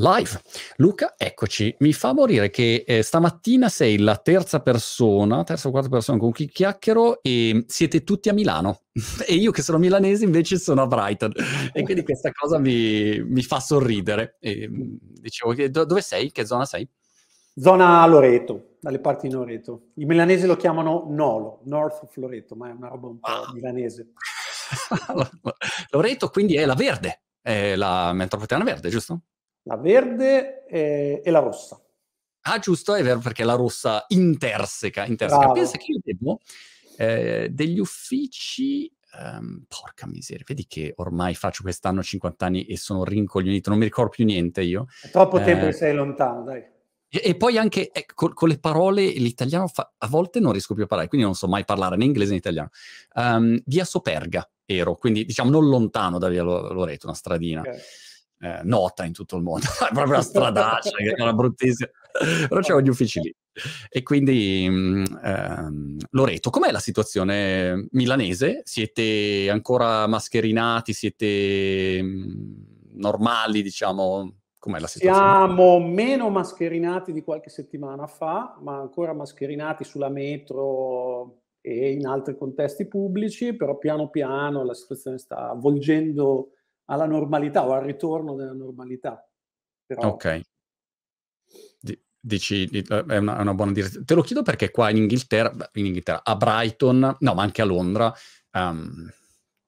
Live. Luca, eccoci. Mi fa morire che eh, stamattina sei la terza persona, terza o quarta persona con cui chiacchiero e siete tutti a Milano. e io che sono milanese invece sono a Brighton. e quindi questa cosa mi, mi fa sorridere. E, dicevo, che, do, dove sei? Che zona sei? Zona Loreto, dalle parti di Loreto. I milanesi lo chiamano Nolo, North of Loreto, ma è una roba un po' ah. milanese. Loreto quindi è la verde, è la metropolitana verde, giusto? La verde e, e, la rossa. Ah, giusto, è vero, perché la rossa interseca. interseca. Bravo. Pensa che io devo eh, degli uffici... Um, porca miseria, vedi che ormai faccio quest'anno 50 anni e sono rincoglionito, non mi ricordo più niente io. È troppo eh, tempo che sei lontano, dai. E, e poi anche eh, con, con, le parole, l'italiano fa, a volte non riesco più a parlare, quindi non so mai parlare né inglese né italiano. Um, via Soperga ero, quindi diciamo non lontano da via Loreto, una stradina. Okay eh, nota in tutto il mondo, è proprio una stradaccia che era bruttissima, però c'erano gli uffici lì. E quindi mm, ehm, Loreto, com'è la situazione milanese? Siete ancora mascherinati? Siete mh, mm, normali, diciamo? Com'è la situazione? Siamo meno mascherinati di qualche settimana fa, ma ancora mascherinati sulla metro e in altri contesti pubblici, però piano piano la situazione sta avvolgendo alla normalità o al ritorno della normalità. Però... Ok. Dici, è una, è una, buona direzione. Te lo chiedo perché qua in Inghilterra, in Inghilterra, a Brighton, no, ma anche a Londra, um,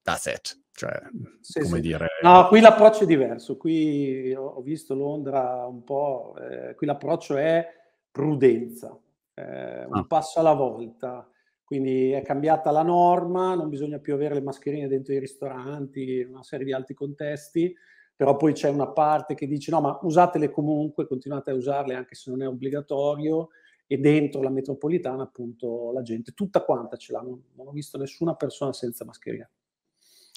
that's it. Cioè, sì, come sì. dire... No, qui l'approccio è diverso. Qui ho visto Londra un po', eh, qui l'approccio è prudenza, eh, un ah. passo alla volta. Quindi è cambiata la norma, non bisogna più avere le mascherine dentro i ristoranti, una serie di altri contesti, però poi c'è una parte che dice no, ma usatele comunque, continuate a usarle anche se non è obbligatorio e dentro la metropolitana appunto la gente tutta quanta ce l'ha, non, non ho visto nessuna persona senza mascherina.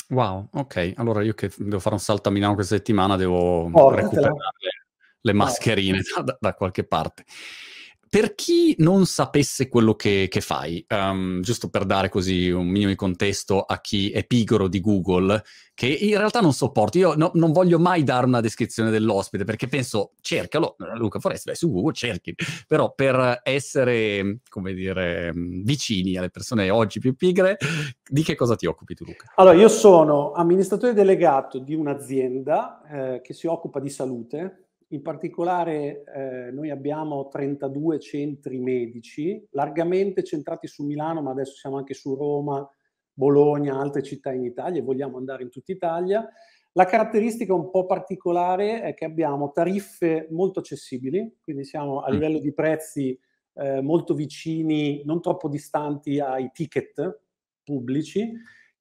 Wow, ok, allora io che devo fare un salto a Milano questa settimana devo Portatela. recuperare le mascherine da, da qualche parte per chi non sapesse quello che, che fai, um, giusto per dare così un minimo di contesto a chi è pigro di Google, che in realtà non sopporto, io no, non voglio mai dare una descrizione dell'ospite perché penso, cercalo, Luca Foresti, vai su Google, cerchi, però per essere, come dire, vicini alle persone oggi più pigre, di che cosa ti occupi tu Luca? Allora, io sono amministratore delegato di un'azienda eh, che si occupa di salute, in particolare eh, noi abbiamo 32 centri medici, largamente centrati su Milano, ma adesso siamo anche su Roma, Bologna, altre città in Italia e vogliamo andare in tutta Italia. La caratteristica un po' particolare è che abbiamo tariffe molto accessibili, quindi siamo a mm. livello di prezzi eh, molto vicini, non troppo distanti ai ticket pubblici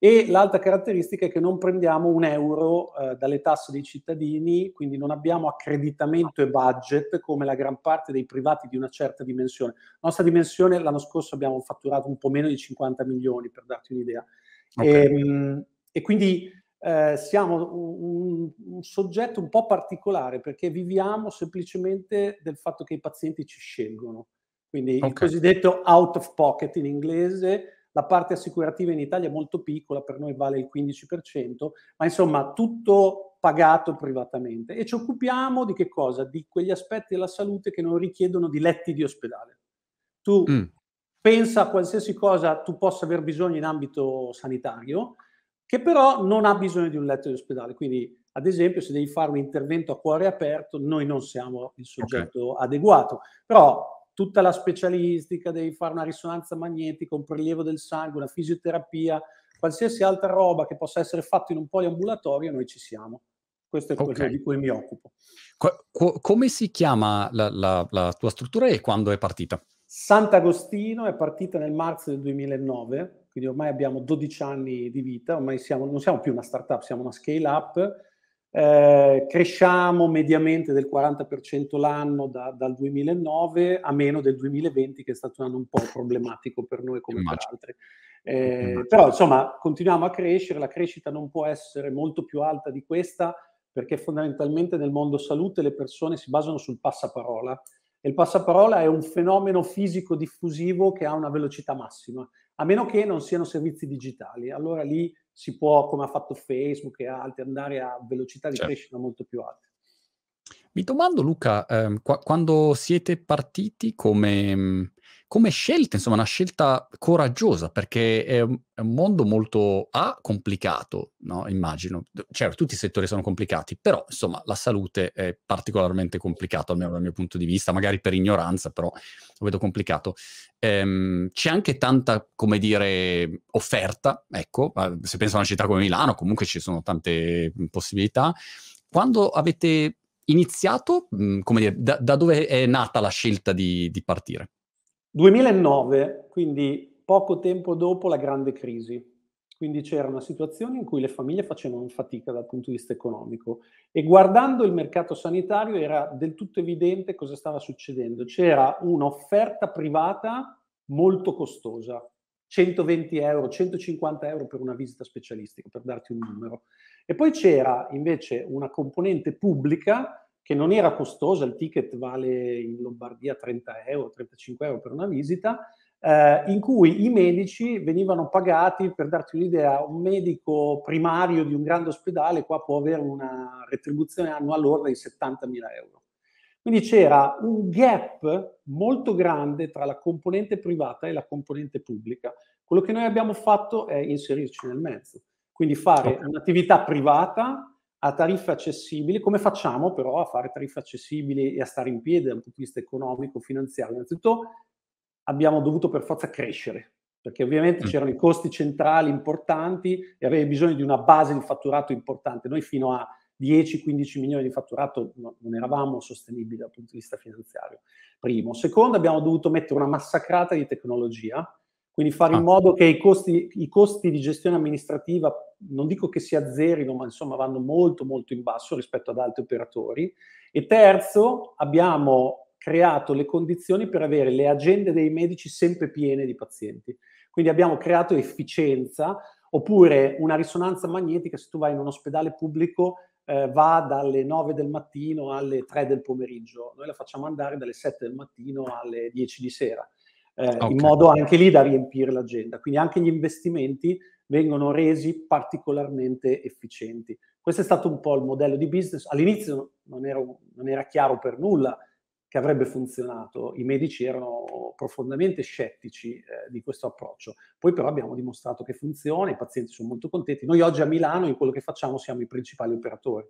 e l'altra caratteristica è che non prendiamo un euro eh, dalle tasse dei cittadini, quindi non abbiamo accreditamento e budget come la gran parte dei privati di una certa dimensione. La nostra dimensione l'anno scorso abbiamo fatturato un po' meno di 50 milioni, per darti un'idea. Okay. E, ehm, e, quindi eh, siamo un, un, soggetto un po' particolare perché viviamo semplicemente del fatto che i pazienti ci scelgono. Quindi okay. il cosiddetto out of pocket in inglese la parte assicurativa in Italia è molto piccola, per noi vale il 15%, ma insomma tutto pagato privatamente. E ci occupiamo di che cosa? Di quegli aspetti della salute che non richiedono di letti di ospedale. Tu mm. pensa a qualsiasi cosa tu possa aver bisogno in ambito sanitario, che però non ha bisogno di un letto di ospedale. Quindi, ad esempio, se devi fare un intervento a cuore aperto, noi non siamo il soggetto okay. adeguato. Però tutta la specialistica, devi fare una risonanza magnetica, un prelievo del sangue, una fisioterapia, qualsiasi altra roba che possa essere fatta in un poliambulatorio, noi ci siamo. Questo è quello okay. di cui mi occupo. Co- co- come si chiama la, la, la tua struttura e quando è partita? Sant'Agostino è partita nel marzo del 2009, quindi ormai abbiamo 12 anni di vita, ormai siamo, non siamo più una startup, siamo una scale up eh, cresciamo mediamente del 40% l'anno da, dal 2009 a meno del 2020 che è stato un anno un po' problematico per noi come Immagino. per altri. Eh, però insomma continuiamo a crescere, la crescita non può essere molto più alta di questa perché fondamentalmente nel mondo salute le persone si basano sul passaparola e il passaparola è un fenomeno fisico diffusivo che ha una velocità massima, a meno che non siano servizi digitali. Allora lì si può, come ha fatto Facebook e altri, andare a velocità di certo. crescita molto più alte. Mi domando Luca, ehm, qua quando siete partiti come mhmm, come scelta, insomma una scelta coraggiosa, perché è un mondo molto A complicato, no, immagino. Certo, tutti i settori sono complicati, però insomma la salute è particolarmente complicato, almeno dal mio punto di vista, magari per ignoranza, però lo vedo complicato. Ehm, c'è anche tanta, come dire, offerta, ecco, se penso a una città come Milano, comunque ci sono tante, possibilità. Quando avete iniziato, come dire, da da dove è nata la scelta di di partire? 2009, quindi poco tempo dopo la grande crisi. Quindi c'era una situazione in cui le famiglie facevano fatica dal punto di vista economico e guardando il mercato sanitario era del tutto evidente cosa stava succedendo. C'era un'offerta privata molto costosa, 120 euro, 150 euro per una visita specialistica, per darti un numero. E poi c'era invece una componente pubblica che non era costosa, il ticket vale in Lombardia 30 euro, 35 euro per una visita, eh, in cui i medici venivano pagati, per darti un'idea, un medico primario di un grande ospedale qua può avere una retribuzione annua lorda di 70.000 euro. Quindi c'era un gap molto grande tra la componente privata e la componente pubblica. Quello che noi abbiamo fatto è inserirci nel mezzo, quindi fare un'attività privata a tariffe accessibili, come facciamo però a fare tariffe accessibili e a stare in piedi dal punto di vista economico, finanziario? Innanzitutto abbiamo dovuto per forza crescere, perché ovviamente mm. c'erano i costi centrali importanti e avevi bisogno di una base di fatturato importante. Noi fino a 10-15 milioni di fatturato no, non eravamo sostenibili dal punto di vista finanziario. Primo. Secondo, abbiamo dovuto mettere una massacrata di tecnologia, quindi fare in ah. modo che i costi, i costi, di gestione amministrativa, non dico che si azzerino, ma insomma vanno molto molto in basso rispetto ad altri operatori. E terzo, abbiamo creato le condizioni per avere le agende dei medici sempre piene di pazienti. Quindi abbiamo creato efficienza, oppure una risonanza magnetica, se tu vai in un ospedale pubblico, eh, va dalle 9 del mattino alle 3 del pomeriggio. Noi la facciamo andare dalle 7 del mattino alle 10 di sera eh, okay. in modo anche lì da riempire l'agenda. Quindi anche gli investimenti vengono resi particolarmente efficienti. Questo è stato un po' il modello di business. All'inizio non era, non era chiaro per nulla che avrebbe funzionato. I medici erano profondamente scettici eh, di questo approccio. Poi però abbiamo dimostrato che funziona, i pazienti sono molto contenti. Noi oggi a Milano in quello che facciamo siamo i principali operatori.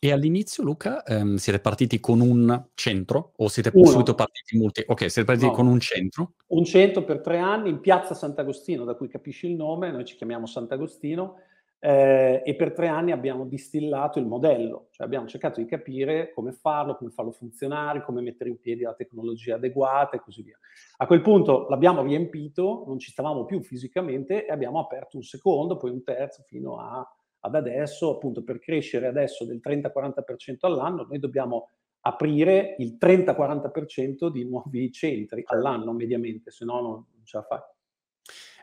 E all'inizio, Luca, ehm, siete partiti con un centro o siete Uno. subito partiti multi? Ok, siete partiti no. con un centro? Un centro per tre anni in piazza Sant'Agostino, da cui capisci il nome, noi ci chiamiamo Sant'Agostino, eh, e per tre anni abbiamo distillato il modello, cioè abbiamo cercato di capire come farlo, come farlo funzionare, come mettere in piedi la tecnologia adeguata e così via. A quel punto l'abbiamo riempito, non ci stavamo più fisicamente e abbiamo aperto un secondo, poi un terzo fino a ad adesso, appunto per crescere adesso del 30-40% all'anno, noi dobbiamo aprire il 30-40% di nuovi centri all'anno mediamente, se no non ce la fai.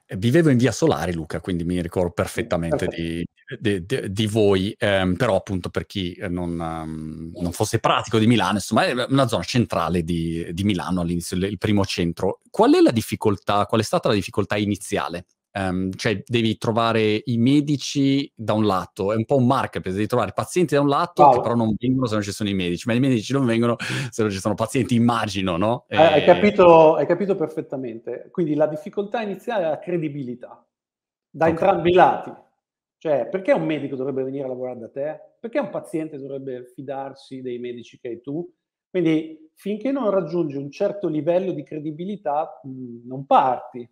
Eh, vivevo in via Solare, Luca, quindi mi ricordo perfettamente di, di, di, di, voi, ehm, però appunto per chi non, um, non, fosse pratico di Milano, insomma è una zona centrale di, Milano all'inizio, il primo centro. Qual è la difficoltà, qual è stata la difficoltà iniziale Um, cioè devi trovare i medici da un lato, è un po' un marketplace, devi trovare pazienti da un lato wow. che però non vengono se non ci sono i medici, ma i medici non vengono se non ci sono pazienti, immagino, no? E... Hai, capito, hai, capito, perfettamente. Quindi la difficoltà iniziale è la credibilità, da okay. entrambi i lati. Cioè, perché un medico dovrebbe venire a lavorare da te? Perché un paziente dovrebbe fidarsi dei medici che hai tu? Quindi finché non raggiungi un certo livello di credibilità, mh, non parti.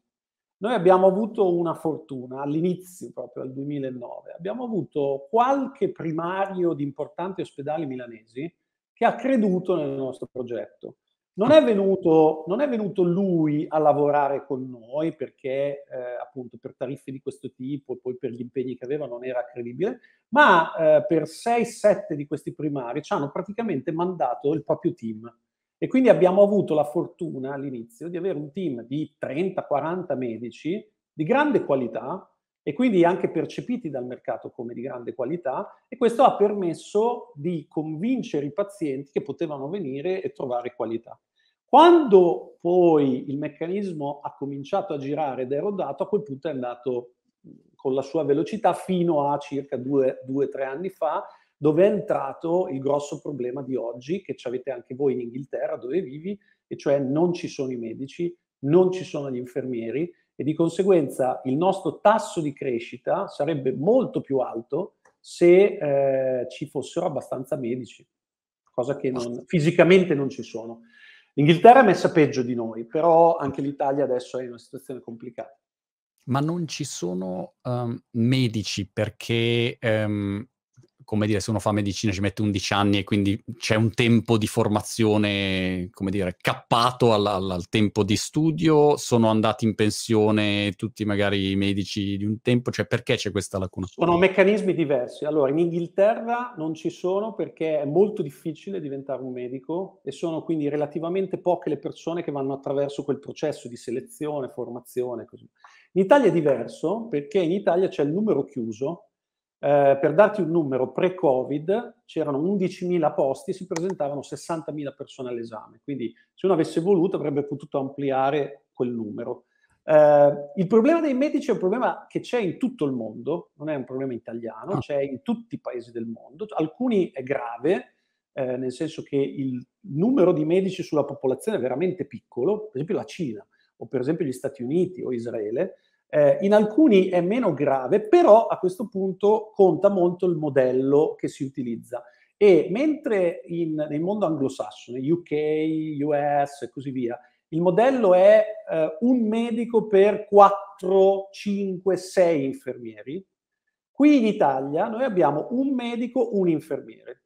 Noi abbiamo avuto una fortuna all'inizio, proprio al 2009, abbiamo avuto qualche primario di importanti ospedali milanesi che ha creduto nel nostro progetto. Non è venuto, non è venuto lui a lavorare con noi perché eh, appunto per tariffe di questo tipo e poi per gli impegni che aveva non era credibile, ma eh, per 6-7 di questi primari ci hanno praticamente mandato il proprio team e quindi abbiamo avuto la fortuna all'inizio di avere un team di 30-40 medici di grande qualità e quindi anche percepiti dal mercato come di grande qualità e questo ha permesso di convincere i pazienti che potevano venire e trovare qualità. Quando poi il meccanismo ha cominciato a girare ed è rodato, a quel punto è andato con la sua velocità fino a circa due o tre anni fa, dove è entrato il grosso problema di oggi, che avete anche voi in Inghilterra, dove vivi, e cioè non ci sono i medici, non ci sono gli infermieri e di conseguenza il nostro tasso di crescita sarebbe molto più alto se eh, ci fossero abbastanza medici, cosa che non, fisicamente non ci sono. L'Inghilterra è messa peggio di noi, però anche l'Italia adesso è in una situazione complicata. Ma non ci sono um, medici perché um, come dire, se uno fa medicina ci mette 11 anni e quindi c'è un tempo di formazione, come dire, cappato al, al, al, tempo di studio, sono andati in pensione tutti magari i medici di un tempo, cioè perché c'è questa lacuna? Sono meccanismi diversi. Allora, in Inghilterra non ci sono perché è molto difficile diventare un medico e sono quindi relativamente poche le persone che vanno attraverso quel processo di selezione, formazione, così. In Italia è diverso perché in Italia c'è il numero chiuso eh, per darti un numero, pre-Covid c'erano 11.000 posti, si presentavano 60.000 persone all'esame, quindi se uno avesse voluto avrebbe potuto ampliare quel numero. Eh, il problema dei medici è un problema che c'è in tutto il mondo, non è un problema italiano, ah. c'è in tutti i paesi del mondo. Alcuni è grave, eh, nel senso che il numero di medici sulla popolazione è veramente piccolo, per esempio la Cina o per esempio gli Stati Uniti o Israele, eh, in alcuni è meno grave, però a questo punto conta molto il modello che si utilizza. E mentre in, nel mondo anglosassone, UK, US e così via, il modello è eh, un medico per 4, 5, 6 infermieri, qui in Italia noi abbiamo un medico, un infermiere.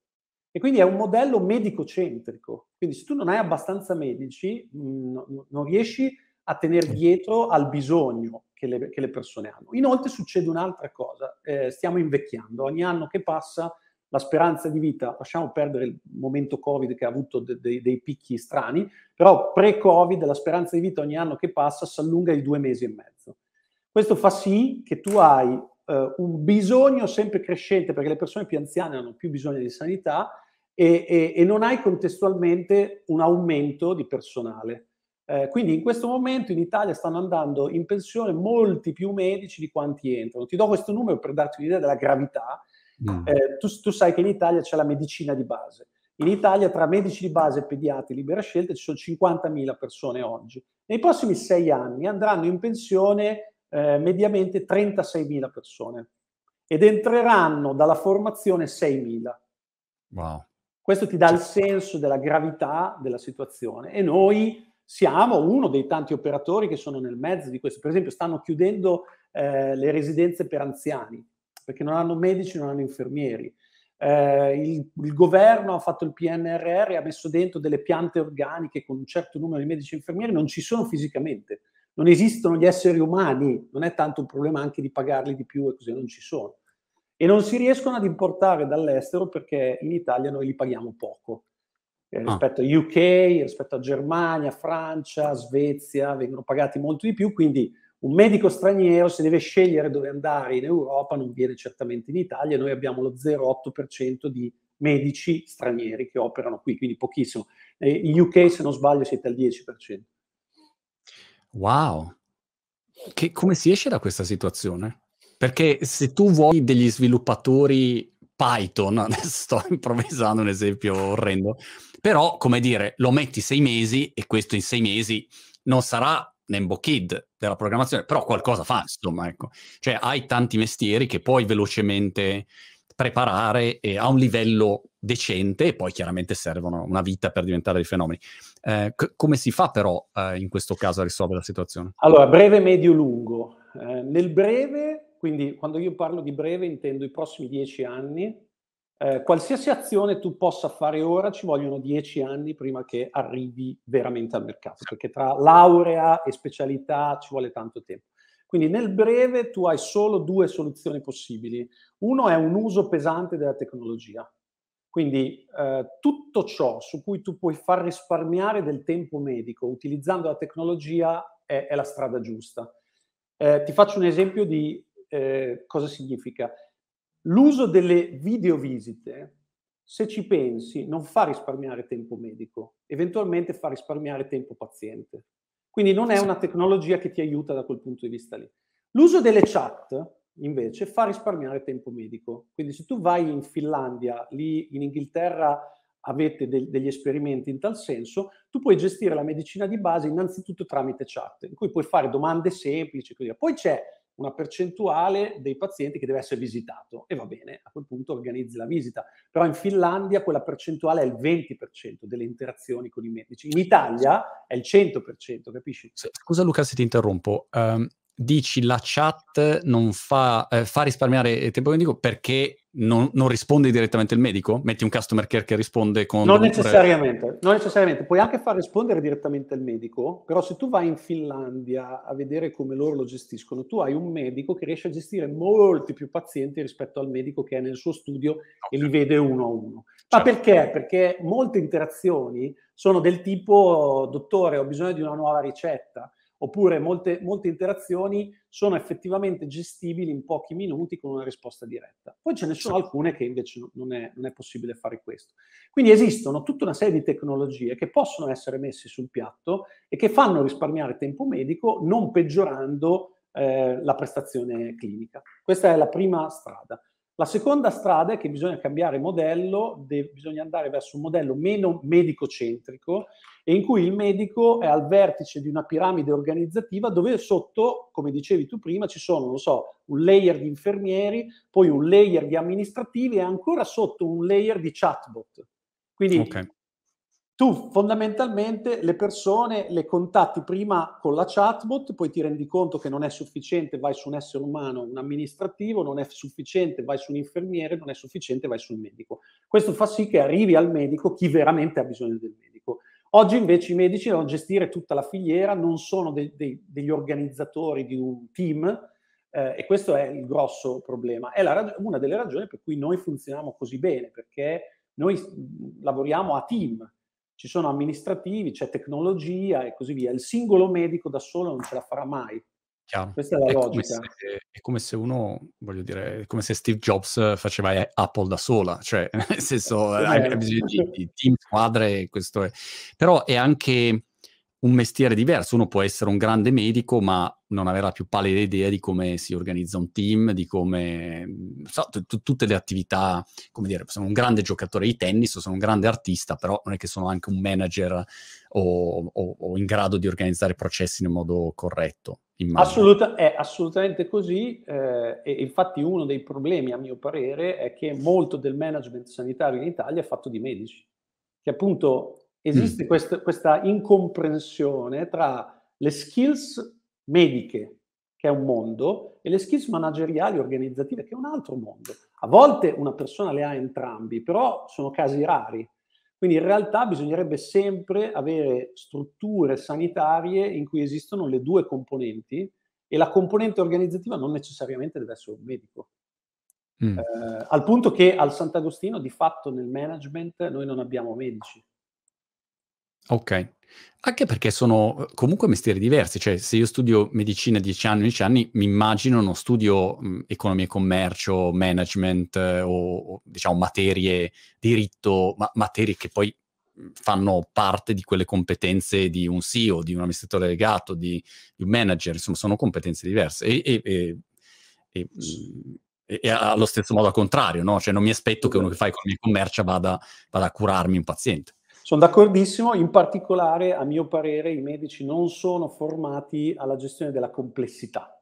E quindi è un modello medico-centrico. Quindi se tu non hai abbastanza medici, mh, mm, non riesci a tenere dietro al bisogno che le, che le persone hanno. Inoltre succede un'altra cosa, eh, stiamo invecchiando, ogni anno che passa la speranza di vita, lasciamo perdere il momento Covid che ha avuto de- de- dei picchi strani, però pre-Covid la speranza di vita ogni anno che passa si allunga di due mesi e mezzo. Questo fa sì che tu hai eh, un bisogno sempre crescente, perché le persone più anziane hanno più bisogno di sanità, e, e, e non hai contestualmente un aumento di personale. Eh, quindi in questo momento in Italia stanno andando in pensione molti più medici di quanti entrano. Ti do questo numero per darti un'idea della gravità. Mm. Eh, tu, tu, sai che in Italia c'è la medicina di base. In Italia tra medici di base e pediatri libera scelta ci sono 50.000 persone oggi. Nei prossimi sei anni andranno in pensione eh, mediamente 36.000 persone ed entreranno dalla formazione 6.000. Wow. Questo ti dà il senso della gravità della situazione e noi siamo uno dei tanti operatori che sono nel mezzo di questo. Per esempio, stanno chiudendo eh, le residenze per anziani perché non hanno medici, non hanno infermieri. Eh, il, il, governo ha fatto il PNRR ha messo dentro delle piante organiche con un certo numero di medici e infermieri, non ci sono fisicamente, non esistono gli esseri umani, non è tanto un problema anche di pagarli di più e così, non ci sono. E non si riescono ad importare dall'estero perché in Italia noi li paghiamo poco eh, ah. rispetto a UK, rispetto a Germania, Francia, Svezia, vengono pagati molto di più, quindi un medico straniero se deve scegliere dove andare in Europa non viene certamente in Italia, noi abbiamo lo 0,8% di medici stranieri che operano qui, quindi pochissimo. Eh, in UK se non sbaglio siete al 10%. Wow! Che, come si esce da questa situazione? Perché se tu vuoi degli sviluppatori Python, sto improvvisando un esempio orrendo, però, come dire, lo metti sei mesi e questo in sei mesi non sarà Nembo Kid della programmazione, però qualcosa fa, insomma, ecco. Cioè, hai tanti mestieri che puoi velocemente preparare e a un livello decente e poi chiaramente servono una vita per diventare dei fenomeni. Eh, c- come si fa però eh, in questo caso a risolvere la situazione? Allora, breve, medio, lungo. Eh, nel breve, quindi quando io parlo di breve intendo i prossimi dieci anni, eh, qualsiasi azione tu possa fare ora ci vogliono dieci anni prima che arrivi veramente al mercato, perché tra laurea e specialità ci vuole tanto tempo. Quindi nel breve tu hai solo due soluzioni possibili. Uno è un uso pesante della tecnologia. Quindi eh, tutto ciò su cui tu puoi far risparmiare del tempo medico utilizzando la tecnologia è, è la strada giusta. Eh, ti faccio un esempio di eh, cosa significa. L'uso delle videovisite, se ci pensi, non fa risparmiare tempo medico, eventualmente fa risparmiare tempo paziente. Quindi non è una tecnologia che ti aiuta da quel punto di vista lì. L'uso delle chat, invece fa risparmiare tempo medico. Quindi se tu vai in Finlandia, lì in Inghilterra avete de- degli esperimenti in tal senso, tu puoi gestire la medicina di base innanzitutto tramite chat, in cui puoi fare domande semplici, così. Poi c'è una percentuale dei pazienti che deve essere visitato e va bene, a quel punto organizzi la visita. Però in Finlandia quella percentuale è il 20% delle interazioni con i medici. In Italia è il 100%, capisci? Scusa Luca se ti interrompo. Um, dici la chat non fa, eh, fa risparmiare tempo medico perché non, non, risponde direttamente il medico? Metti un customer care che risponde con... Non necessariamente, non necessariamente, puoi anche far rispondere direttamente il medico, però se tu vai in Finlandia a vedere come loro lo gestiscono, tu hai un medico che riesce a gestire molti più pazienti rispetto al medico che è nel suo studio okay. e li vede uno a uno. Ma certo. perché? Perché molte interazioni sono del tipo, dottore, ho bisogno di una nuova ricetta oppure molte, molte interazioni sono effettivamente gestibili in pochi minuti con una risposta diretta. Poi ce ne sono alcune che invece non è, non è possibile fare questo. Quindi esistono tutta una serie di tecnologie che possono essere messe sul piatto e che fanno risparmiare tempo medico non peggiorando eh, la prestazione clinica. Questa è la prima strada. La seconda strada è che bisogna cambiare modello, de- bisogna andare verso un modello meno medico-centrico e in cui il medico è al vertice di una piramide organizzativa dove sotto, come dicevi tu prima, ci sono, non so, un layer di infermieri, poi un layer di amministrativi e ancora sotto un layer di chatbot. Quindi okay tu fondamentalmente le persone le contatti prima con la chatbot, poi ti rendi conto che non è sufficiente, vai su un essere umano, un amministrativo, non è sufficiente, vai su un infermiere, non è sufficiente, vai sul medico. Questo fa sì che arrivi al medico chi veramente ha bisogno del medico. Oggi invece i medici devono gestire tutta la filiera, non sono de- de- degli organizzatori di un team eh, e questo è il grosso problema. È rag- una delle ragioni per cui noi funzioniamo così bene, perché noi lavoriamo a team ci sono amministrativi, c'è tecnologia e così via. Il singolo medico da solo non ce la farà mai. Chiaro. Questa è la è logica. Come se, è come se uno, voglio dire, è come se Steve Jobs faceva Apple da sola, cioè nel senso hai bisogno di, di team, squadre, questo è. Però è anche un mestiere diverso. Uno può essere un grande medico, ma non avere la più pallida idea di come si organizza un team, di come so, t- tutte le attività, come dire, sono un grande giocatore di tennis, sono un grande artista, però non è che sono anche un manager o, o, o in grado di organizzare processi in modo corretto. Assoluta, è assolutamente così eh, e infatti uno dei problemi a mio parere è che molto del management sanitario in Italia è fatto di medici, che appunto esiste mm. questa, questa incomprensione tra le skills mediche, che è un mondo, e le skills manageriali organizzative, che è un altro mondo. A volte una persona le ha entrambi, però sono casi rari. Quindi in realtà bisognerebbe sempre avere strutture sanitarie in cui esistono le due componenti e la componente organizzativa non necessariamente deve essere un medico. Mm. Eh, al punto che al Sant'Agostino di fatto nel management noi non abbiamo medici. Ok. Anche perché sono uhm, comunque mestieri diversi, cioè se io studio medicina 10 anni, 10 anni, mi immagino non studio mh, economia e commercio, management o, o, diciamo materie, diritto, ma materie che poi fanno parte di quelle competenze di un CEO, di un amministratore delegato, di, di un manager, insomma sono competenze diverse e, e, e e allo stesso modo al contrario, no? Cioè non mi aspetto che uno che fa economia e commercio vada, vada a curarmi un paziente. Sono d'accordissimo, in particolare a mio parere i medici non sono formati alla gestione della complessità.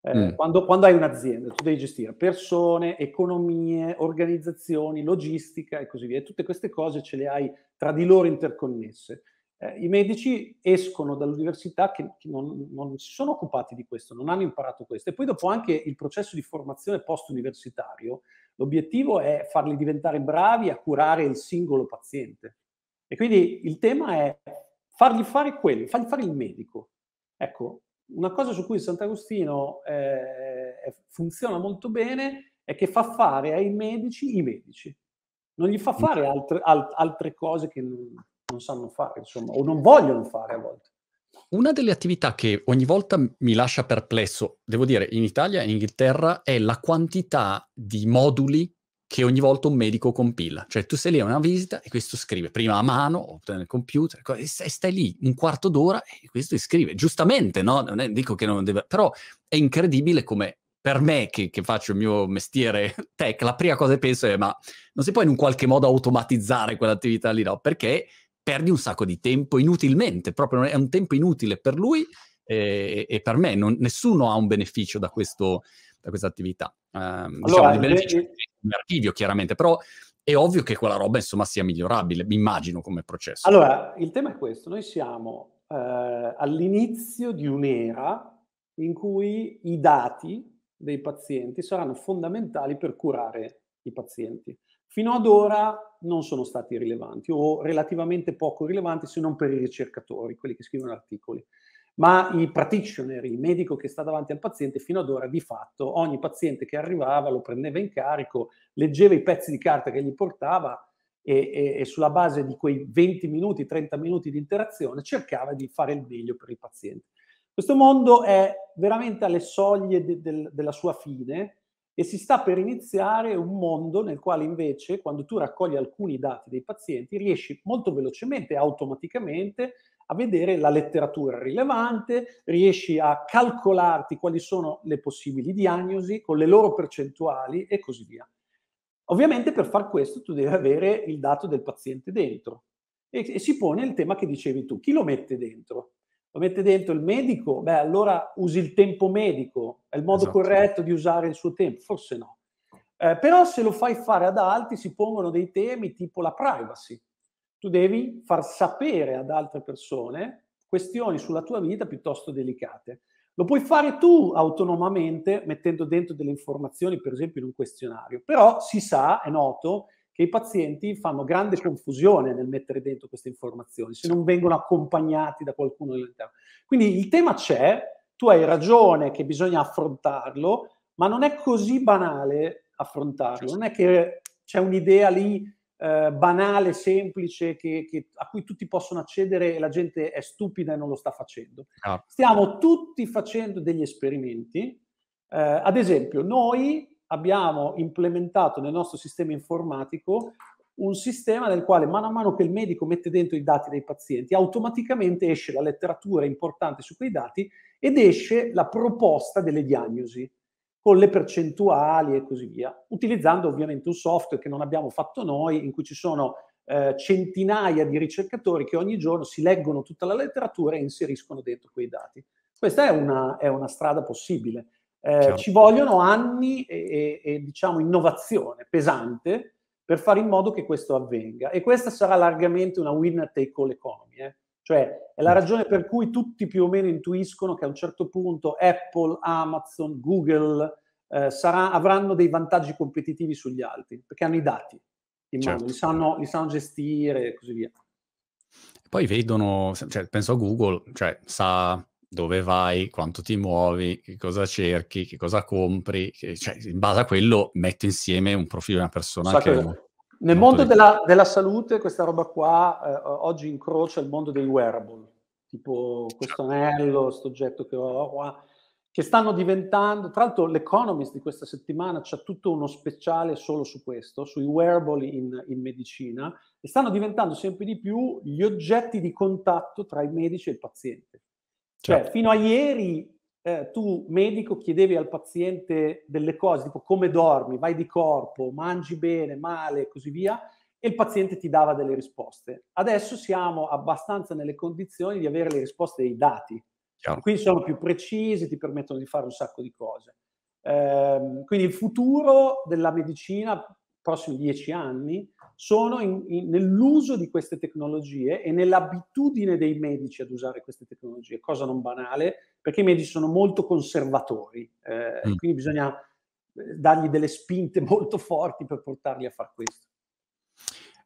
Eh, mm. quando, quando, hai un'azienda, tu devi gestire persone, economie, organizzazioni, logistica e così via. Tutte queste cose ce le hai tra di loro interconnesse. Eh, I medici escono dall'università che, che non, non, si sono occupati di questo, non hanno imparato questo. E poi dopo anche il processo di formazione post-universitario, l'obiettivo è farli diventare bravi a curare il singolo paziente. E quindi il tema è fargli fare quello, fargli fare il medico. Ecco, una cosa su cui Sant'Agostino eh, funziona molto bene è che fa fare ai medici i medici. Non gli fa fare altre, alt- altre cose che non, non sanno fare, insomma, o non vogliono fare a volte. Una delle attività che ogni volta mi lascia perplesso, devo dire, in Italia e in Inghilterra, è la quantità di moduli che ogni volta un medico compila. Cioè tu sei lì a una visita e questo scrive prima a mano o nel computer e stai lì un quarto d'ora e questo scrive. Giustamente, no? Non è, dico che non deve... Però è incredibile come per me che, che, faccio il mio mestiere tech, la prima cosa che penso è ma non si può in un qualche modo automatizzare quell'attività lì, no? Perché perdi un sacco di tempo inutilmente, proprio è un tempo inutile per lui e, e per me, non, nessuno ha un beneficio da, questo, da questa attività. Um, allora, diciamo, è un archivio chiaramente, però è ovvio che quella roba insomma sia migliorabile, mi immagino come processo. Allora, il tema è questo, noi siamo eh, all'inizio di un'era in cui i dati dei pazienti saranno fondamentali per curare i pazienti. Fino ad ora non sono stati rilevanti o relativamente poco rilevanti se non per i ricercatori, quelli che scrivono articoli. Ma i practitioner, il medico che sta davanti al paziente, fino ad ora di fatto ogni paziente che arrivava lo prendeva in carico, leggeva i pezzi di carta che gli portava e, e, e sulla base di quei 20 minuti, 30 minuti di interazione cercava di fare il meglio per il paziente. Questo mondo è veramente alle soglie de, de, della sua fine e si sta per iniziare un mondo nel quale invece quando tu raccogli alcuni dati dei pazienti riesci molto velocemente automaticamente a vedere la letteratura rilevante, riesci a calcolarti quali sono le possibili diagnosi con le loro percentuali e così via. Ovviamente per far questo tu devi avere il dato del paziente dentro e, e si pone il tema che dicevi tu, chi lo mette dentro? lo mette dentro il medico, beh allora usi il tempo medico, è il modo esatto. corretto di usare il suo tempo? Forse no. Eh, però se lo fai fare ad altri si pongono dei temi tipo la privacy. Tu devi far sapere ad altre persone questioni sulla tua vita piuttosto delicate. Lo puoi fare tu autonomamente mettendo dentro delle informazioni, per esempio in un questionario, però si sa, è noto, che i pazienti fanno grande confusione nel mettere dentro queste informazioni, se non vengono accompagnati da qualcuno dell'interno. Quindi il tema c'è, tu hai ragione che bisogna affrontarlo, ma non è così banale affrontarlo, non è che c'è un'idea lì eh, banale, semplice, che, che, a cui tutti possono accedere e la gente è stupida e non lo sta facendo. Ah. Stiamo tutti facendo degli esperimenti. Eh, ad esempio, noi abbiamo implementato nel nostro sistema informatico un sistema nel quale mano a mano che il medico mette dentro i dati dei pazienti, automaticamente esce la letteratura importante su quei dati ed esce la proposta delle diagnosi con le percentuali e così via, utilizzando ovviamente un software che non abbiamo fatto noi, in cui ci sono eh, centinaia di ricercatori che ogni giorno si leggono tutta la letteratura e inseriscono dentro quei dati. Questa è una, è una strada possibile. Eh, ci vogliono anni e, e, e, diciamo innovazione pesante per fare in modo che questo avvenga. E questa sarà largamente una winner take all economy. Eh? Cioè è la ragione per cui tutti più o meno intuiscono che a un certo punto Apple, Amazon, Google eh, sarà, avranno dei vantaggi competitivi sugli altri, perché hanno i dati in certo. mano, li sanno, li sanno gestire e così via. Poi vedono, cioè, penso a Google, cioè sa dove vai, quanto ti muovi, che cosa cerchi, che cosa compri, che, cioè in base a quello metto insieme un profilo di una persona Sa che... che nel mondo della, della, salute questa roba qua eh, oggi incrocia il mondo dei wearable, tipo questo certo. anello, questo oggetto che ho qua, che stanno diventando, tra l'altro l'Economist di questa settimana c'è tutto uno speciale solo su questo, sui wearable in, in medicina, e stanno diventando sempre di più gli oggetti di contatto tra il medico e il paziente. Cioè, certo. fino a ieri eh, tu, medico, chiedevi al paziente delle cose, tipo come dormi, vai di corpo, mangi bene, male e così via, e il paziente ti dava delle risposte. Adesso siamo abbastanza nelle condizioni di avere le risposte dei dati. Chiaro. Quindi sono più precisi, ti permettono di fare un sacco di cose. Eh, quindi il futuro della medicina, prossimi dieci anni, sono in, in, nell'uso di queste tecnologie e nell'abitudine dei medici ad usare queste tecnologie, cosa non banale, perché i medici sono molto conservatori, eh, mm. quindi bisogna eh, dargli delle spinte molto forti per portarli a fare questo.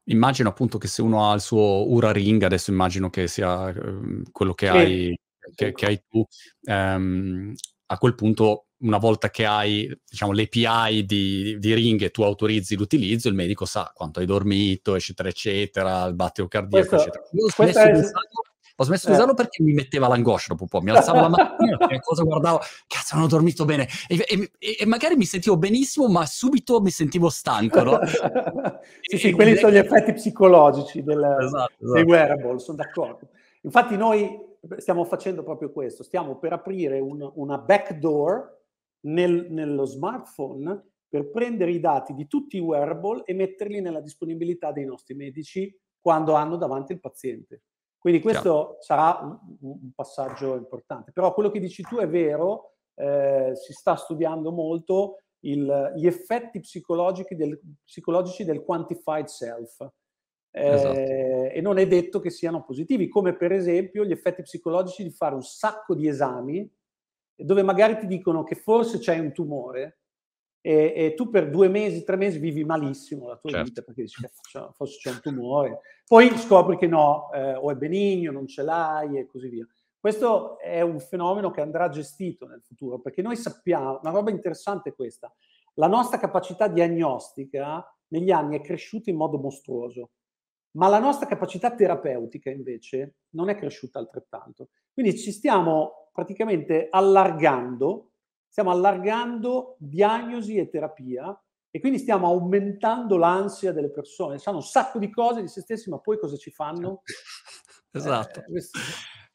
Immagino appunto che se uno ha il suo Ura Ring, adesso immagino che sia uh, quello che, sì. hai, che, che, hai tu, um, a quel punto una volta che hai diciamo, l'API di, di Ring e tu autorizzi l'utilizzo, il medico sa quanto hai dormito, eccetera, eccetera, il battito cardiaco, questo, eccetera. Io ho smesso, è... di, usarlo, ho smesso eh. di usarlo perché mi metteva l'angoscia dopo un po', mi alzavo la mattina, cosa guardavo, cazzo, non ho dormito bene, e, e, e, magari mi sentivo benissimo, ma subito mi sentivo stanco, no? sì, sì, quelli sono gli effetti psicologici del, esatto, esatto. dei wearable, sono d'accordo. Infatti noi stiamo facendo proprio questo, stiamo per aprire un, una backdoor nel, nello smartphone per prendere i dati di tutti i wearable e metterli nella disponibilità dei nostri medici quando hanno davanti il paziente. Quindi questo Chiaro. sarà un, un, passaggio importante. Però quello che dici tu è vero, eh, si sta studiando molto il, gli effetti psicologici del, psicologici del quantified self. Eh, esatto. E non è detto che siano positivi, come per esempio gli effetti psicologici di fare un sacco di esami dove magari ti dicono che forse c'è un tumore e, e, tu per due mesi, tre mesi vivi malissimo la tua certo. vita perché dici che forse c'è un tumore, poi scopri che no, eh, o è benigno, non ce l'hai e così via. Questo è un fenomeno che andrà gestito nel futuro perché noi sappiamo, una roba interessante è questa, la nostra capacità diagnostica negli anni è cresciuta in modo mostruoso, ma la nostra capacità terapeutica invece non è cresciuta altrettanto. Quindi ci stiamo praticamente allargando stiamo allargando diagnosi e terapia e quindi stiamo aumentando l'ansia delle persone. Sanno un sacco di cose di se stessi, ma poi cosa ci fanno? esatto. Eh, questo...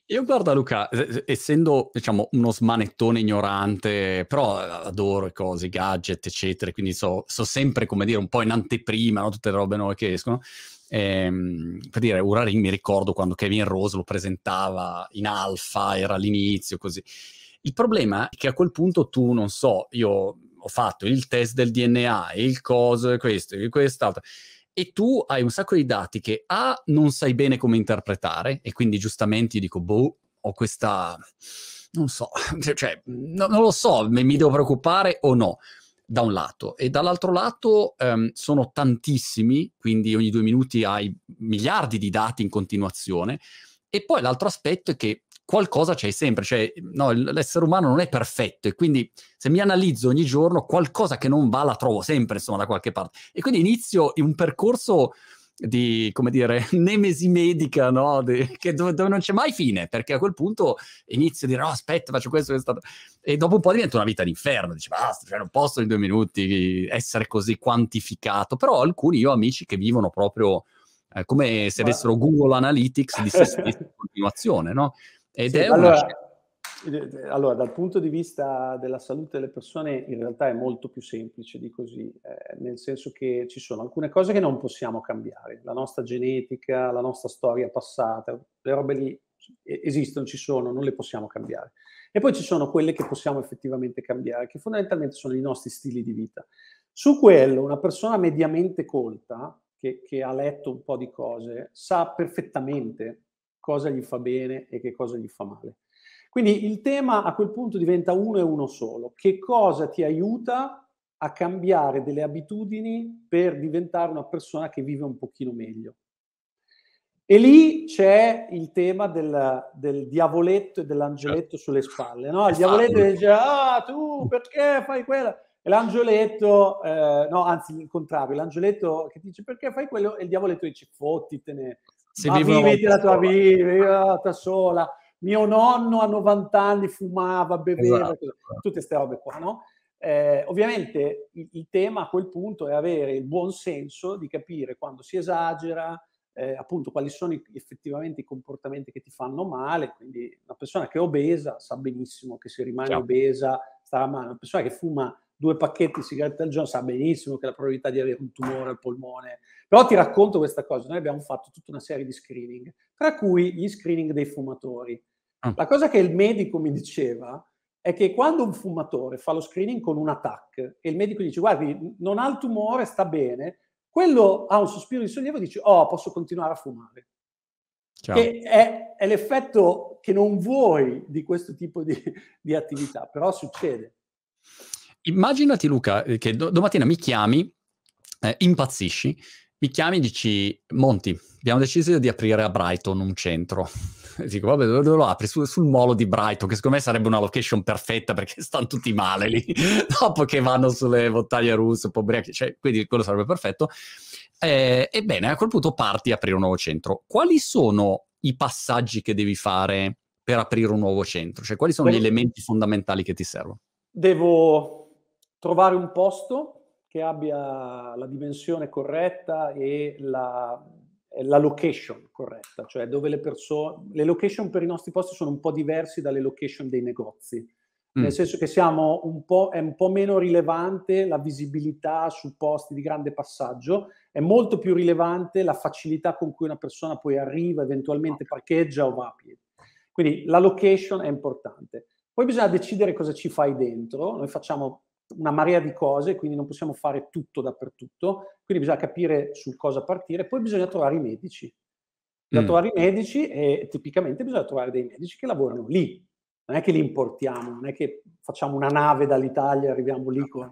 Io guarda Luca, essendo diciamo uno smanettone ignorante, però adoro cose, gadget, eccetera, quindi so, so, sempre come dire un po' in anteprima, no? tutte le robe nuove che escono. Ehm, per dire, Uraring mi ricordo quando Kevin Rose lo presentava in alfa, era all'inizio, così. Il problema è che a quel punto tu, non so, io ho fatto il test del DNA, il coso, questo, e quest'altro, e tu hai un sacco di dati che A, non sai bene come interpretare, e quindi giustamente io dico, boh, ho questa, non so, cioè, no, non lo so, mi, mi devo preoccupare o no da un lato e dall'altro lato um, sono tantissimi, quindi ogni due minuti hai miliardi di dati in continuazione e poi l'altro aspetto è che qualcosa c'è sempre, cioè no, l'essere umano non è perfetto e quindi se mi analizzo ogni giorno qualcosa che non va la trovo sempre insomma da qualche parte. E quindi inizio in un percorso di, come dire, nemesi medica, no? Di, che dove, dove, non c'è mai fine, perché a quel punto inizio a dire, no, aspetta, faccio questo, questo, e dopo un po' diventa una vita d'inferno, dici, basta, cioè non posso in due minuti essere così quantificato, però alcuni io ho amici che vivono proprio eh, come se avessero Google Analytics di se stessi in continuazione, no? Ed sì, è allora, una... allora, dal punto di vista della salute delle persone, in realtà è molto più semplice di così, eh, nel senso che ci sono alcune cose che non possiamo cambiare, la nostra genetica, la nostra storia passata, le robe lì esistono, ci sono, non le possiamo cambiare. E poi ci sono quelle che possiamo effettivamente cambiare, che fondamentalmente sono i nostri stili di vita. Su quello, una persona mediamente colta, che, che ha letto un po' di cose, sa perfettamente cosa gli fa bene e che cosa gli fa male. Quindi il tema a quel punto diventa uno e uno solo. Che cosa ti aiuta a cambiare delle abitudini per diventare una persona che vive un pochino meglio? E lì c'è il tema del, del diavoletto e dell'angeletto certo. sulle spalle. No? Il diavoletto dice, ah, tu perché fai quello? E l'angioletto, eh, no, anzi il contrario, l'angioletto che dice perché fai quello e il diavoletto dice fottitene, se ma viviti la tua vita da sola. Mio nonno a 90 anni fumava, beveva, esatto. tutte queste robe qua, no? Eh, ovviamente il, il, tema a quel punto è avere il buon senso di capire quando si esagera, eh, appunto quali sono i, effettivamente i comportamenti che ti fanno male. Quindi una persona che è obesa sa benissimo che se rimane Ciao. obesa starà male. Una persona che fuma due pacchetti di sigarette al giorno sa benissimo che la probabilità di avere un tumore al polmone. Però ti racconto questa cosa, noi abbiamo fatto tutta una serie di screening, tra cui gli screening dei fumatori. Ah. La cosa che il medico mi diceva è che quando un fumatore fa lo screening con un attack e il medico dice guardi non ha il tumore, sta bene, quello ha un sospiro di sollievo e dice oh posso continuare a fumare. Ciao. Che è, è, l'effetto che non vuoi di questo tipo di, di attività, però succede. Immaginati Luca eh, che do- domattina mi chiami, eh, impazzisci, mi chiami e dici Monti, abbiamo deciso di aprire a Brighton un centro. dico, vabbè, dove lo apri? Sul, sul molo di Brighton, che secondo me sarebbe una location perfetta perché stanno tutti male lì, dopo che vanno sulle montagne russe, ubriachi, cioè, quindi quello sarebbe perfetto. Eh, ebbene, a quel punto parti a aprire un nuovo centro. Quali sono i passaggi che devi fare per aprire un nuovo centro? Cioè, quali sono gli elementi fondamentali che ti servono? Devo trovare un posto che abbia la dimensione corretta e la, la location corretta, cioè dove le persone... Le location per i nostri posti sono un po' diversi dalle location dei negozi. nel mm. senso che siamo un po', è un po' meno rilevante la visibilità su posti di grande passaggio, è molto più rilevante la facilità con cui una persona poi arriva, eventualmente parcheggia o va a piedi. Quindi la location è importante. Poi bisogna decidere cosa ci fai dentro, noi facciamo una marea di cose, quindi non possiamo fare tutto dappertutto, quindi bisogna capire su cosa partire, poi bisogna trovare i medici. Bisogna mm. trovare i medici e tipicamente bisogna trovare dei medici che lavorano lì, non è che li importiamo, non è che facciamo una nave dall'Italia e arriviamo lì con,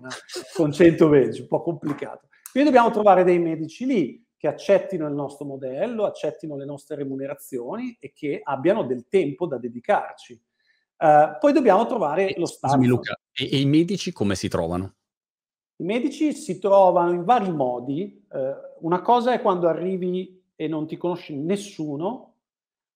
con 100 medici, un po' complicato. Quindi dobbiamo trovare dei medici lì che accettino il nostro modello, accettino le nostre remunerazioni e che abbiano del tempo da dedicarci. Uh, poi dobbiamo trovare e, lo staff. Luca, e, e, i medici come si trovano? I medici si trovano in vari modi. Uh, una cosa è quando arrivi e non ti conosci nessuno,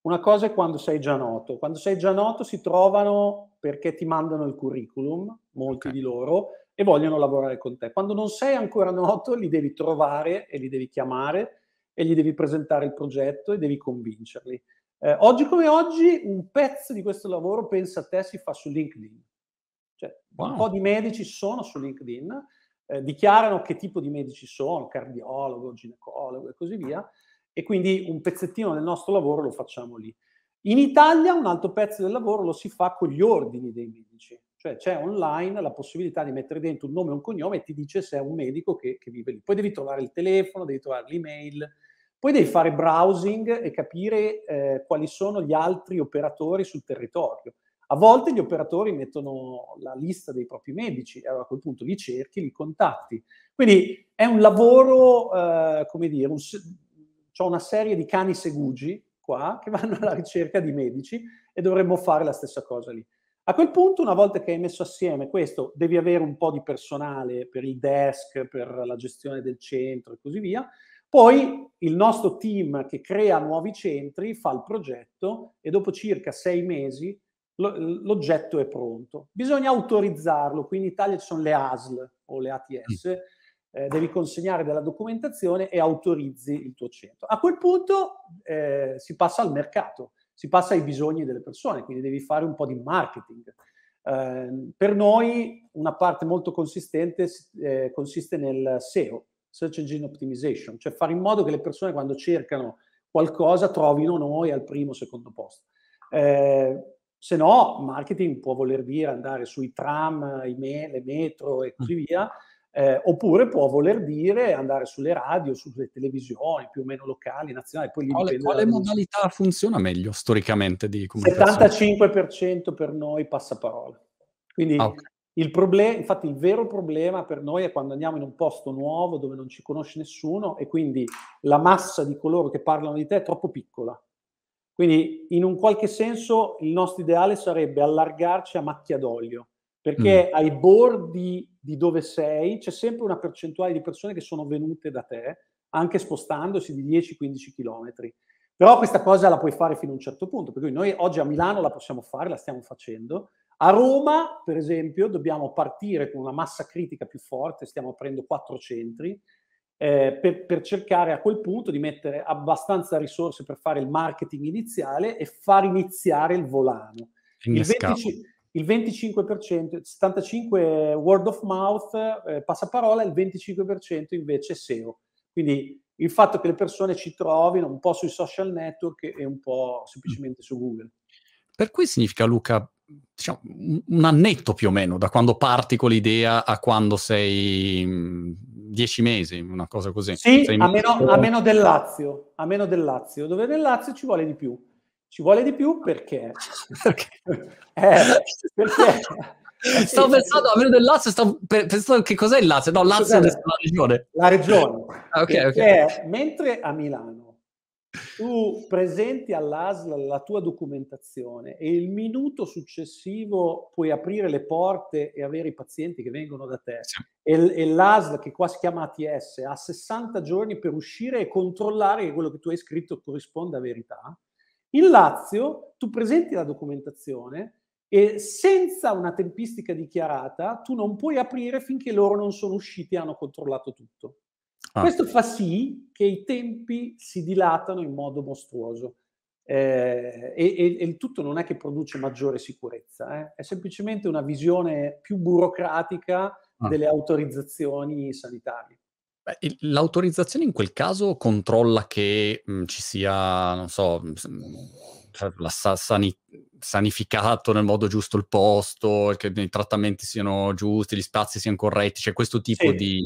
una cosa è quando sei già noto. Quando sei già noto si trovano perché ti mandano il curriculum, molti okay. di loro, e vogliono lavorare con te. Quando non sei ancora noto, li devi trovare e li devi chiamare e gli devi presentare il progetto e devi convincerli. Eh, oggi come oggi, un pezzo di questo lavoro, pensa a te, si fa su LinkedIn. Cioè, wow. un po' di medici sono su LinkedIn, eh, dichiarano che tipo di medici sono, cardiologo, ginecologo e così via, e quindi un pezzettino del nostro lavoro lo facciamo lì. In Italia un altro pezzo del lavoro lo si fa con gli ordini dei medici, cioè c'è online la possibilità di mettere dentro un nome e un cognome e ti dice se è un medico che, che vive lì. Poi devi trovare il telefono, devi trovare l'email, poi devi fare browsing e capire eh, quali sono gli altri operatori sul territorio. A volte gli operatori mettono la lista dei propri medici allora a quel punto li cerchi, li contatti. Quindi è un lavoro, eh, come dire, un, ho una serie di cani segugi qua che vanno alla ricerca di medici e dovremmo fare la stessa cosa lì. A quel punto, una volta che hai messo assieme questo, devi avere un po' di personale per il desk, per la gestione del centro e così via. Poi il nostro team che crea nuovi centri fa il progetto e dopo circa sei mesi l'oggetto è pronto. Bisogna autorizzarlo, qui in Italia ci sono le ASL o le ATS, mm eh, devi consegnare della documentazione e autorizzi il tuo centro. A quel punto eh, si passa al mercato, si passa ai bisogni delle persone, quindi devi fare un po' di marketing. Eh, per noi una parte molto consistente eh, consiste nel SEO, Search Engine Optimization, cioè fare in modo che le persone quando cercano qualcosa trovino noi al primo o secondo posto. Eh, se no, marketing può voler dire andare sui tram, i me- le metro e così mm. via, eh, oppure può voler dire andare sulle radio, sulle televisioni più o meno locali, nazionali. Poi quale, quale modalità funziona meglio storicamente di comunicazione? 75% per noi passaparola. Quindi ah, okay. Il problema, infatti il vero problema per noi è quando andiamo in un posto nuovo dove non ci conosce nessuno e quindi la massa di coloro che parlano di te è troppo piccola. Quindi in un qualche senso il nostro ideale sarebbe allargarci a macchia d'olio perché mm. ai bordi di dove sei c'è sempre una percentuale di persone che sono venute da te, anche spostandosi di 10-15 km. Però questa cosa la puoi fare fino a un certo punto, per cui noi oggi a Milano la possiamo fare, la stiamo facendo. A Roma, per esempio, dobbiamo partire con una massa critica più forte, stiamo aprendo quattro centri, eh, per, per, cercare a quel punto di mettere abbastanza risorse per fare il marketing iniziale e far iniziare il volano. Il 25, il 25%, 75% word of mouth, eh, passaparola, il 25% invece SEO. Quindi il fatto che le persone ci trovino un po' sui social network e un po' semplicemente su Google. Per cui significa, Luca, diciamo, un annetto più o meno da quando parti con l'idea a quando sei mm, dieci mesi, una cosa così. Sì, a meno, a meno, del Lazio, a meno del Lazio, dove nel Lazio ci vuole di più. Ci vuole di più perché? perché? Eh, perché? Stavo pensando a meno del Lazio, stavo pensando che cos'è il Lazio? No, Lazio è la regione. La regione. Ah, okay, okay. mentre a Milano tu presenti all'ASL la tua documentazione e il minuto successivo puoi aprire le porte e avere i pazienti che vengono da te sì. e, e l'ASL che qua si chiama ATS ha 60 giorni per uscire e controllare che quello che tu hai scritto corrisponda a verità, in Lazio tu presenti la documentazione e senza una tempistica dichiarata tu non puoi aprire finché loro non sono usciti e hanno controllato tutto. Ah. Questo fa sì che i tempi si dilatano in modo mostruoso. Eh, e, e, e, il tutto non è che produce maggiore sicurezza, eh? è semplicemente una visione più burocratica ah. delle autorizzazioni sanitarie. Beh, l'autorizzazione in quel caso controlla che mh, ci sia, non so, cioè, la sa- sani- sanificato nel modo giusto il posto, che i trattamenti siano giusti, gli spazi siano corretti, c'è questo tipo sì. di...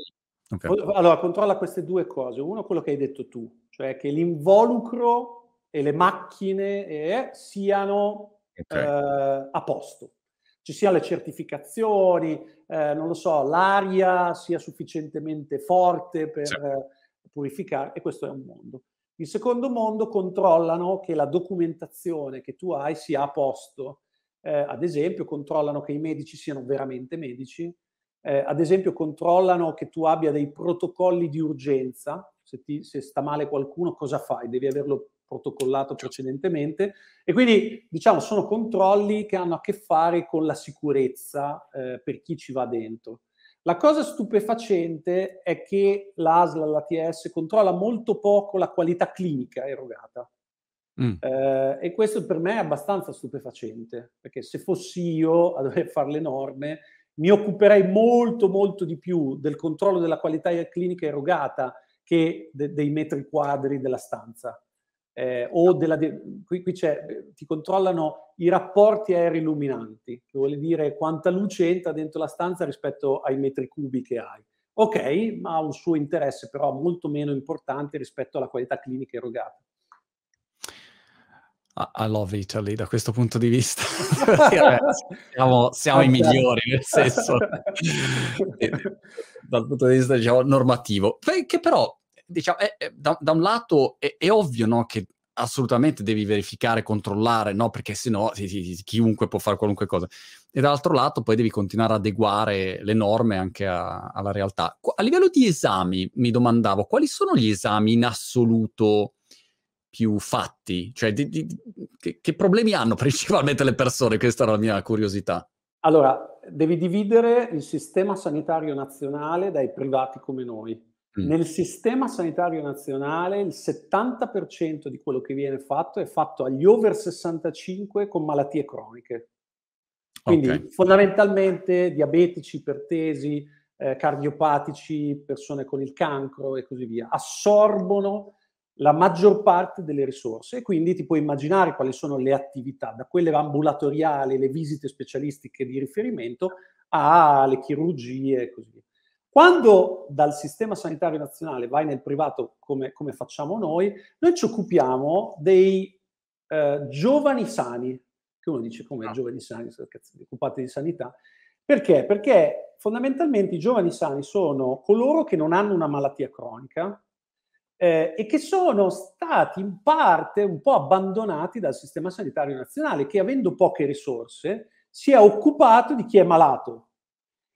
Okay. Allora, controlla queste due cose. Uno, quello che hai detto tu, cioè che l'involucro e le macchine eh, siano okay. eh, a posto. Ci siano le certificazioni, eh, non lo so, l'aria sia sufficientemente forte per sì. purificare, e questo è un mondo. Il secondo mondo controllano che la documentazione che tu hai sia a posto. Eh, ad esempio, controllano che i medici siano veramente medici. Eh, ad esempio, controllano che tu abbia dei protocolli di urgenza. Se, ti, se sta male qualcuno, cosa fai? Devi averlo protocollato precedentemente e quindi diciamo sono controlli che hanno a che fare con la sicurezza eh, per chi ci va dentro. La cosa stupefacente è che l'ASL, l'ATS, controlla molto poco la qualità clinica erogata. Mm. Eh, e questo per me è abbastanza stupefacente, perché se fossi io a dover fare le norme, mi occuperei molto, molto di più del controllo della qualità clinica erogata che de- dei metri quadri della stanza eh, o della de- qui, qui ti controllano i rapporti aerei illuminanti, che vuol dire quanta luce entra dentro la stanza rispetto ai metri cubi che hai. Ok, ma ha un suo interesse però molto meno importante rispetto alla qualità clinica erogata. I love Italy da questo punto di vista. siamo, siamo i migliori, nel senso, dal punto di vista diciamo, normativo. Che però diciamo, è, è, da, da, un lato è, è ovvio no, che assolutamente devi verificare, controllare, no? Perché sennò sì, sì, chiunque può fare qualunque cosa. E dall'altro lato poi devi continuare ad adeguare le norme anche a, alla realtà. A livello di esami, mi domandavo, quali sono gli esami in assoluto più fatti? Cioè, di, di, che, che problemi hanno principalmente le persone? Questa era la mia curiosità. Allora, devi dividere il sistema sanitario nazionale dai privati come noi. Mm. Nel sistema sanitario nazionale il 70% di quello che viene fatto è fatto agli over 65 con malattie croniche. Quindi okay. fondamentalmente diabetici, ipertesi, eh, cardiopatici, persone con il cancro e così via, assorbono la maggior parte delle risorse e quindi ti puoi immaginare quali sono le attività, da quelle ambulatoriali, le visite specialistiche di riferimento, alle chirurgie e così via. Quando dal sistema sanitario nazionale vai nel privato, come, come facciamo noi, noi ci occupiamo dei eh, giovani sani, che uno dice come ah. giovani sani, occupati di sanità, perché? Perché fondamentalmente i giovani sani sono coloro che non hanno una malattia cronica eh, e che sono stati in parte un po' abbandonati dal sistema sanitario nazionale, che avendo poche risorse si è occupato di chi è malato,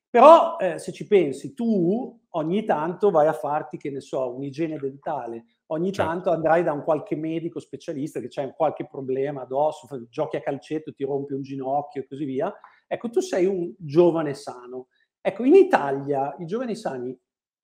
però eh, se ci pensi, tu ogni tanto vai a farti, che ne so, un'igiene dentale, ogni certo. tanto andrai da un qualche medico specialista che c'è qualche problema addosso, giochi a calcetto, ti rompi un ginocchio e così via. Ecco, tu sei un giovane sano. Ecco, in Italia i giovani sani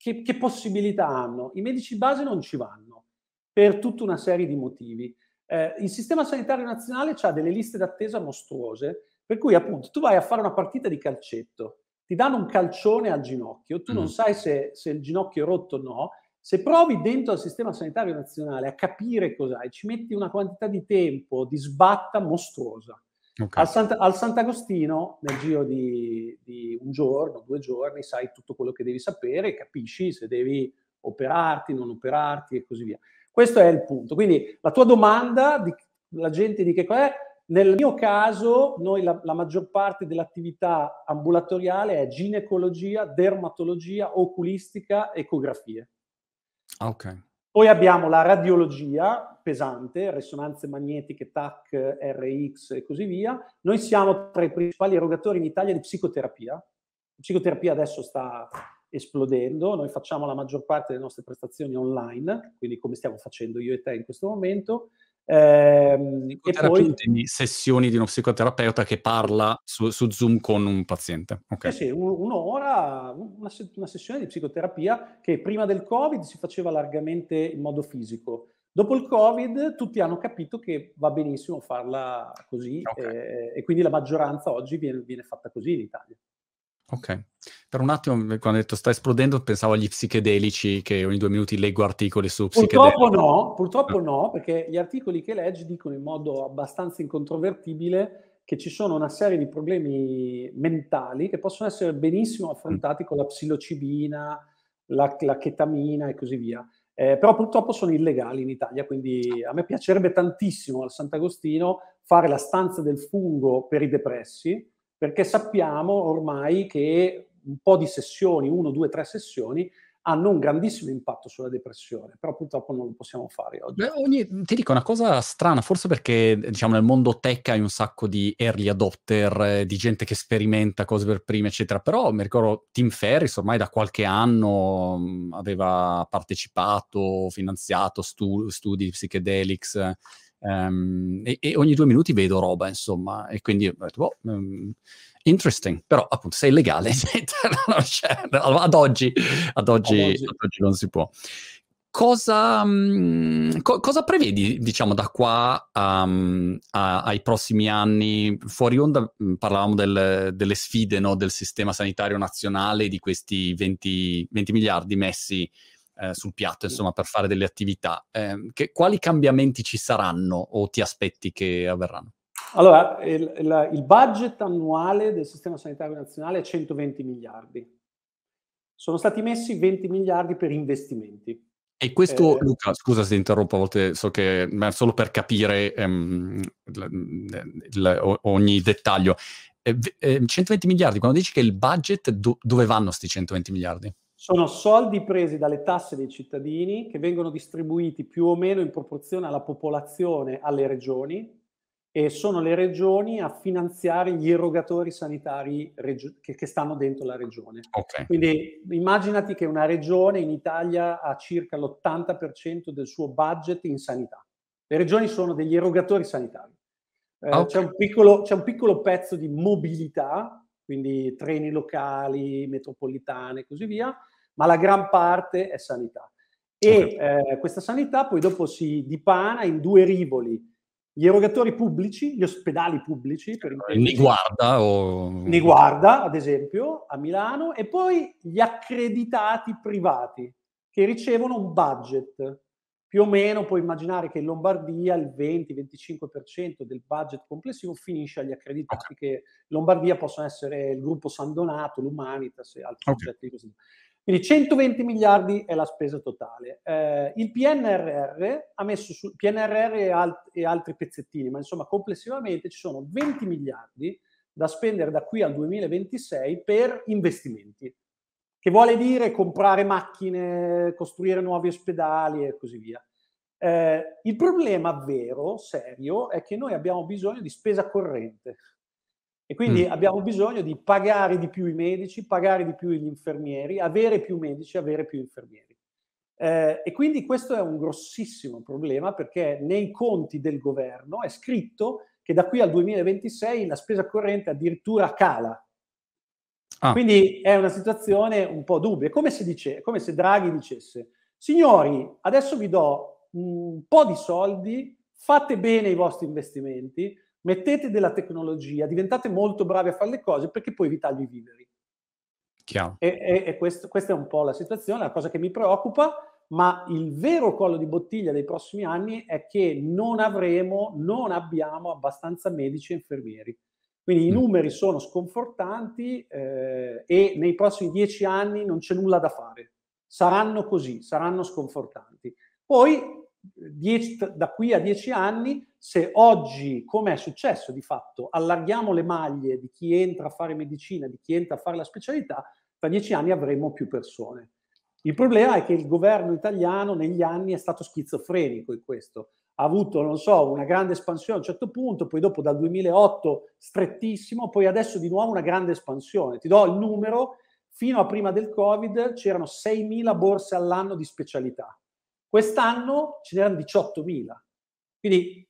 che, che possibilità hanno? I medici base non ci vanno per tutta una serie di motivi. Eh, il sistema sanitario nazionale ha delle liste d'attesa mostruose, per cui appunto tu vai a fare una partita di calcetto ti danno un calcione al ginocchio, tu mm. non sai se, se, il ginocchio è rotto o no, se provi dentro al sistema sanitario nazionale a capire cos'hai, ci metti una quantità di tempo di sbatta mostruosa. Okay. Al, Sant- al, Sant'Agostino, nel giro di, di, un giorno, due giorni, sai tutto quello che devi sapere, capisci se devi operarti, non operarti e così via. Questo è il punto. Quindi la tua domanda, di, la gente di che cosa è, nel mio caso, noi la, la, maggior parte dell'attività ambulatoriale è ginecologia, dermatologia, oculistica, ecografie. Ah, ok. Poi abbiamo la radiologia pesante, risonanze magnetiche, TAC, RX e così via. Noi siamo tra i principali erogatori in Italia di psicoterapia. La psicoterapia adesso sta esplodendo, noi facciamo la maggior parte delle nostre prestazioni online, quindi come stiamo facendo io e te in questo momento. Ehm, e poi sessioni di uno psicoterapeuta che parla su, su Zoom con un paziente. Okay. Eh sì, un'ora, una, una, sessione di psicoterapia che prima del Covid si faceva largamente in modo fisico. Dopo il Covid tutti hanno capito che va benissimo farla così okay. eh, e quindi la maggioranza oggi viene, viene fatta così in Italia. Ok. Per un attimo, quando hai detto sta esplodendo, pensavo agli psichedelici che ogni due minuti leggo articoli su psichedelici. Purtroppo no, purtroppo no, perché gli articoli che leggi dicono in modo abbastanza incontrovertibile che ci sono una serie di problemi mentali che possono essere benissimo affrontati mm. con la psilocibina, la, la chetamina e così via. Eh, però purtroppo sono illegali in Italia, quindi a me piacerebbe tantissimo al Sant'Agostino fare la stanza del fungo per i depressi, perché sappiamo ormai che un po' di sessioni, uno, due, tre sessioni, hanno un grandissimo impatto sulla depressione, però purtroppo non lo possiamo fare oggi. Beh, ogni, ti dico una cosa strana, forse perché diciamo nel mondo tech hai un sacco di early adopter, eh, di gente che sperimenta cose per prima, eccetera, però mi ricordo Tim Ferris ormai da qualche anno mh, mm, aveva partecipato, finanziato stu- studi psychedelics, um, e, e, ogni due minuti vedo roba, insomma, e quindi ho detto, boh, um, interesting, però appunto sei illegale, ad, oggi, ad, oggi, ad, oggi. non si può. Cosa, mh, co- cosa, prevedi, diciamo, da qua um, a, ai prossimi anni? Fuori onda mh, parlavamo del, delle sfide no, del sistema sanitario nazionale, di questi 20, 20 miliardi messi eh, sul piatto, insomma, per fare delle attività. Eh, che, quali cambiamenti ci saranno o ti aspetti che avverranno? Allora, il, il, il, budget annuale del Sistema Sanitario Nazionale è 120 miliardi. Sono stati messi 20 miliardi per investimenti. E questo, eh, Luca, scusa se interrompo a volte, so che ma solo per capire um, il, ogni dettaglio. Eh, 120 miliardi, quando dici che il budget, do, dove vanno questi 120 miliardi? Sono soldi presi dalle tasse dei cittadini che vengono distribuiti più o meno in proporzione alla popolazione alle regioni e sono le regioni a finanziare gli erogatori sanitari regio- che, che, stanno dentro la regione. Okay. Quindi immaginati che una regione in Italia ha circa l'80% del suo budget in sanità. Le regioni sono degli erogatori sanitari. Eh, okay. c'è, un piccolo, c'è un piccolo pezzo di mobilità, quindi treni locali, metropolitane e così via, ma la gran parte è sanità. E okay. eh, questa sanità poi dopo si dipana in due rivoli gli erogatori pubblici, gli ospedali pubblici, per Ni guarda o... Ni guarda, ad esempio, a Milano, e poi gli accreditati privati che ricevono un budget. Più o meno puoi immaginare che in Lombardia il 20-25% del budget complessivo finisce agli accreditati, okay. che in Lombardia possono essere il gruppo San Donato, l'Humanitas e altri okay. soggetti così. Quindi 120 miliardi è la spesa totale. Eh, il PNRR ha messo su PNRR e, alt- e, altri pezzettini, ma insomma complessivamente ci sono 20 miliardi da spendere da qui al 2026 per investimenti, che vuole dire comprare macchine, costruire nuovi ospedali e così via. Eh, il problema vero, serio, è che noi abbiamo bisogno di spesa corrente. E quindi mm. abbiamo bisogno di pagare di più i medici, pagare di più gli infermieri, avere più medici, avere più infermieri. Eh, e quindi questo è un grossissimo problema perché nei conti del governo è scritto che da qui al 2026 la spesa corrente addirittura cala. Ah. Quindi è una situazione un po' dubbia. È come se, dice, come se Draghi dicesse, signori, adesso vi do un po' di soldi, fate bene i vostri investimenti, mettete della tecnologia, diventate molto bravi a fare le cose perché poi vi taglio i viveri. Chiaro. E, e, e questo, questa è un po' la situazione, la cosa che mi preoccupa, ma il vero collo di bottiglia dei prossimi anni è che non avremo, non abbiamo abbastanza medici e infermieri. Quindi mm. i numeri sono sconfortanti eh, e nei prossimi dieci anni non c'è nulla da fare. Saranno così, saranno sconfortanti. Poi dieci, da qui a dieci anni, se oggi, come è successo di fatto, allarghiamo le maglie di chi entra a fare medicina, di chi entra a fare la specialità, tra dieci anni avremo più persone. Il problema è che il governo italiano negli anni è stato schizofrenico in questo. Ha avuto, non so, una grande espansione a un certo punto, poi dopo dal 2008 strettissimo, poi adesso di nuovo una grande espansione. Ti do il numero, fino a prima del Covid c'erano 6.000 borse all'anno di specialità Quest'anno ce n'erano 18.000. Quindi,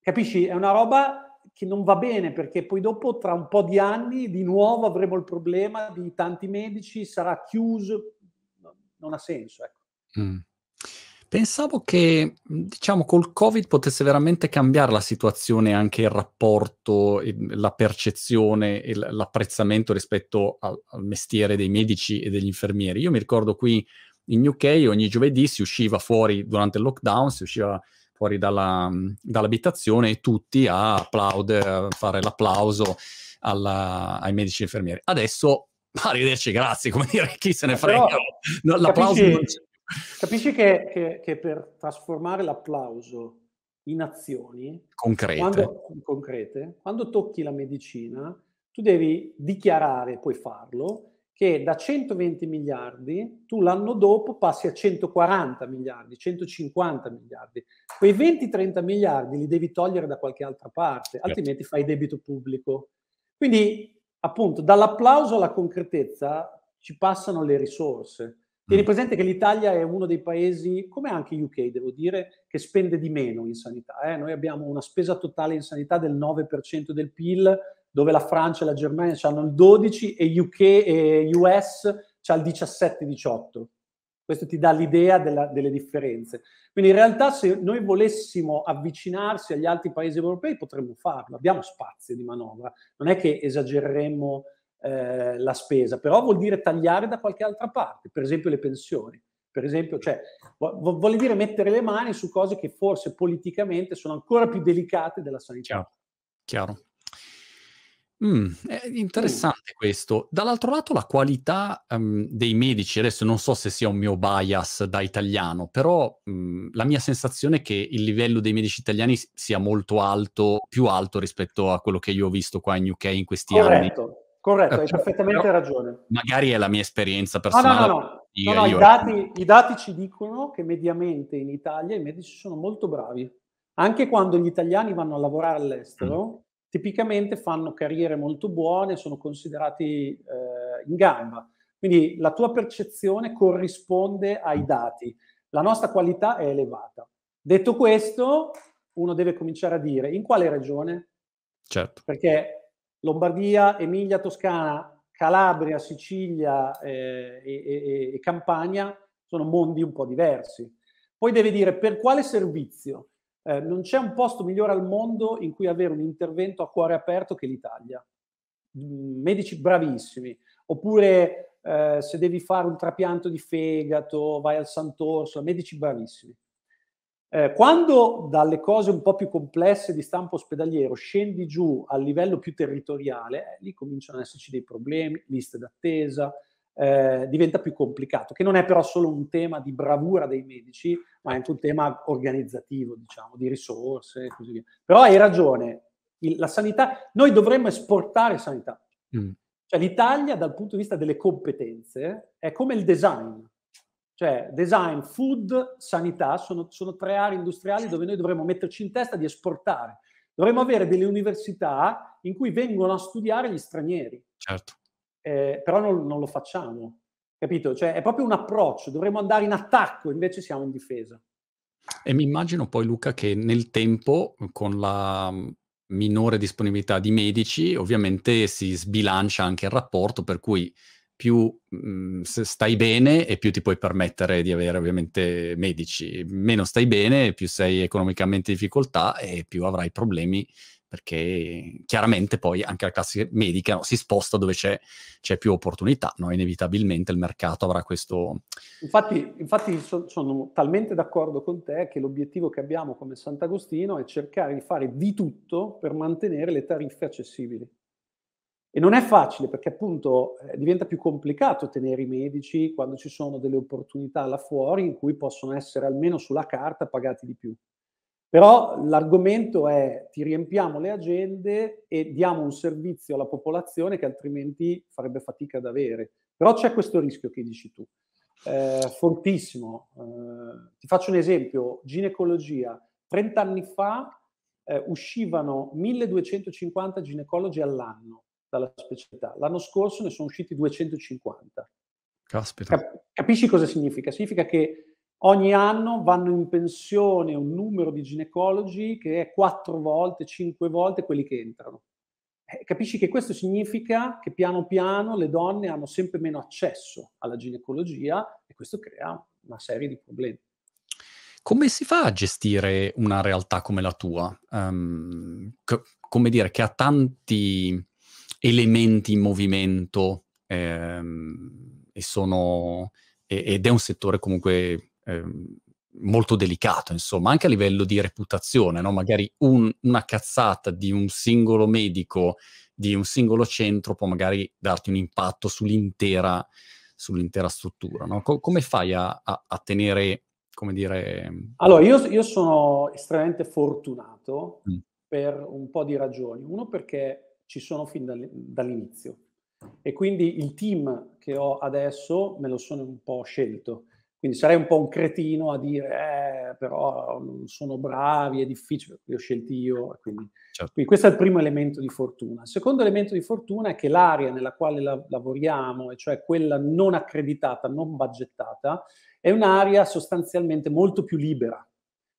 capisci, è una roba che non va bene perché poi dopo, tra un po' di anni, di nuovo avremo il problema di tanti medici, sarà chiuso, non ha senso. Ecco. Mm. Pensavo che, diciamo, col Covid potesse veramente cambiare la situazione, anche il rapporto, la percezione e l'apprezzamento rispetto al, al, mestiere dei medici e degli infermieri. Io mi ricordo qui in UK ogni giovedì si usciva fuori durante il lockdown, si usciva fuori dalla, dall'abitazione e tutti a applaudere, a fare l'applauso alla, ai medici e infermieri. Adesso, arrivederci, grazie, come dire, chi se ne frega. Però, l'applauso capisci, non c'è Capisci che, che, che, per trasformare l'applauso in azioni concrete. Quando, concrete, quando tocchi la medicina, tu devi dichiarare, puoi farlo, che da 120 miliardi tu l'anno dopo passi a 140 miliardi, 150 miliardi. Quei 20-30 miliardi li devi togliere da qualche altra parte, certo. altrimenti fai debito pubblico. Quindi, appunto, dall'applauso alla concretezza ci passano le risorse. Tieni mm. presente che l'Italia è uno dei paesi, come anche UK, devo dire, che spende di meno in sanità. Eh? Noi abbiamo una spesa totale in sanità del 9% del PIL, dove la Francia e la Germania hanno il 12% e UK e US c'ha il 17-18%. Questo ti dà l'idea della, delle differenze. Quindi in realtà se noi volessimo avvicinarsi agli altri paesi europei potremmo farlo, abbiamo spazio di manovra, non è che esagereremmo eh, la spesa, però vuol dire tagliare da qualche altra parte, per esempio le pensioni. Per esempio, cioè, vuol dire mettere le mani su cose che forse politicamente sono ancora più delicate della sanità. Chiaro. Chiaro. Mm, è interessante questo. Dall'altro lato, la qualità um, dei medici, adesso non so se sia un mio bias da italiano, però um, la mia sensazione è che il livello dei medici italiani sia molto alto, più alto rispetto a quello che io ho visto qua in UK in questi Corretto. anni. Corretto, hai cioè, perfettamente ragione. Magari è la mia esperienza personale. No, no, no, io, no, no i, dati, i, dati, ci dicono che mediamente in Italia i medici sono molto bravi. Anche quando gli italiani vanno a lavorare all'estero, mm. Tipicamente fanno carriere molto buone, sono considerati eh, in gamba. Quindi la tua percezione corrisponde ai dati. La nostra qualità è elevata. Detto questo, uno deve cominciare a dire in quale regione? Certo. Perché Lombardia, Emilia, Toscana, Calabria, Sicilia eh, e, e, e, Campania sono mondi un po' diversi. Poi deve dire per quale servizio. Eh, non c'è un posto migliore al mondo in cui avere un intervento a cuore aperto che l'Italia. Mm, medici bravissimi. Oppure eh, se devi fare un trapianto di fegato, vai al Sant'Orso, medici bravissimi. Eh, quando dalle cose un po' più complesse di stampo ospedaliero scendi giù al livello più territoriale, eh, lì cominciano ad esserci dei problemi, liste d'attesa, eh, diventa più complicato, che non è però solo un tema di bravura dei medici, ma è anche un tema organizzativo, diciamo, di risorse e così via. Però hai ragione, il, la sanità, noi dovremmo esportare sanità. Mm. Cioè l'Italia dal punto di vista delle competenze è come il design. Cioè design, food, sanità sono, sono tre aree industriali dove noi dovremmo metterci in testa di esportare. Dovremmo avere delle università in cui vengono a studiare gli stranieri. Certo. Eh, però non, non, lo facciamo, capito? Cioè è proprio un approccio, dovremmo andare in attacco, invece siamo in difesa. E mi immagino poi Luca che nel tempo, con la minore disponibilità di medici, ovviamente si sbilancia anche il rapporto, per cui più mh, mhmm, stai bene e più ti puoi permettere di avere ovviamente medici. Meno stai bene, più sei economicamente in difficoltà e più avrai problemi perché chiaramente poi anche la classe medica no, si sposta dove c'è, c'è, più opportunità, no? inevitabilmente il mercato avrà questo... Infatti, infatti so, sono talmente d'accordo con te che l'obiettivo che abbiamo come Sant'Agostino è cercare di fare di tutto per mantenere le tariffe accessibili. E non è facile perché appunto eh, diventa più complicato tenere i medici quando ci sono delle opportunità là fuori in cui possono essere almeno sulla carta pagati di più. Però l'argomento è ti riempiamo le agende e diamo un servizio alla popolazione che altrimenti farebbe fatica ad avere. Però c'è questo rischio che dici tu, eh, fortissimo. Eh, ti faccio un esempio, ginecologia. 30 anni fa eh, uscivano 1250 ginecologi all'anno dalla specialità. L'anno scorso ne sono usciti 250. Caspita. Cap- capisci cosa significa? Significa che ogni anno vanno in pensione un numero di ginecologi che è quattro volte, cinque volte quelli che entrano. Eh, capisci che questo significa che piano piano le donne hanno sempre meno accesso alla ginecologia e questo crea una serie di problemi. Come si fa a gestire una realtà come la tua? Um, co- come dire, che ha tanti elementi in movimento ehm, e sono, ed è un settore comunque ehm, molto delicato, insomma, anche a livello di reputazione, no? magari un, una cazzata di un singolo medico, di un singolo centro può magari darti un impatto sull'intera, sull'intera struttura. No? Co- come fai a, a, a tenere come dire... Allora, io, io sono estremamente fortunato mm. per un po' di ragioni. Uno perché ci sono fin dall'inizio e quindi il team che ho adesso me lo sono un po' scelto. Quindi sarei un po' un cretino a dire, eh, però non sono bravi, è difficile, li ho scelti io. Quindi, certo. quindi, questo è il primo elemento di fortuna. Il secondo elemento di fortuna è che l'area nella quale la- lavoriamo, e cioè quella non accreditata, non budgettata, è un'area sostanzialmente molto più libera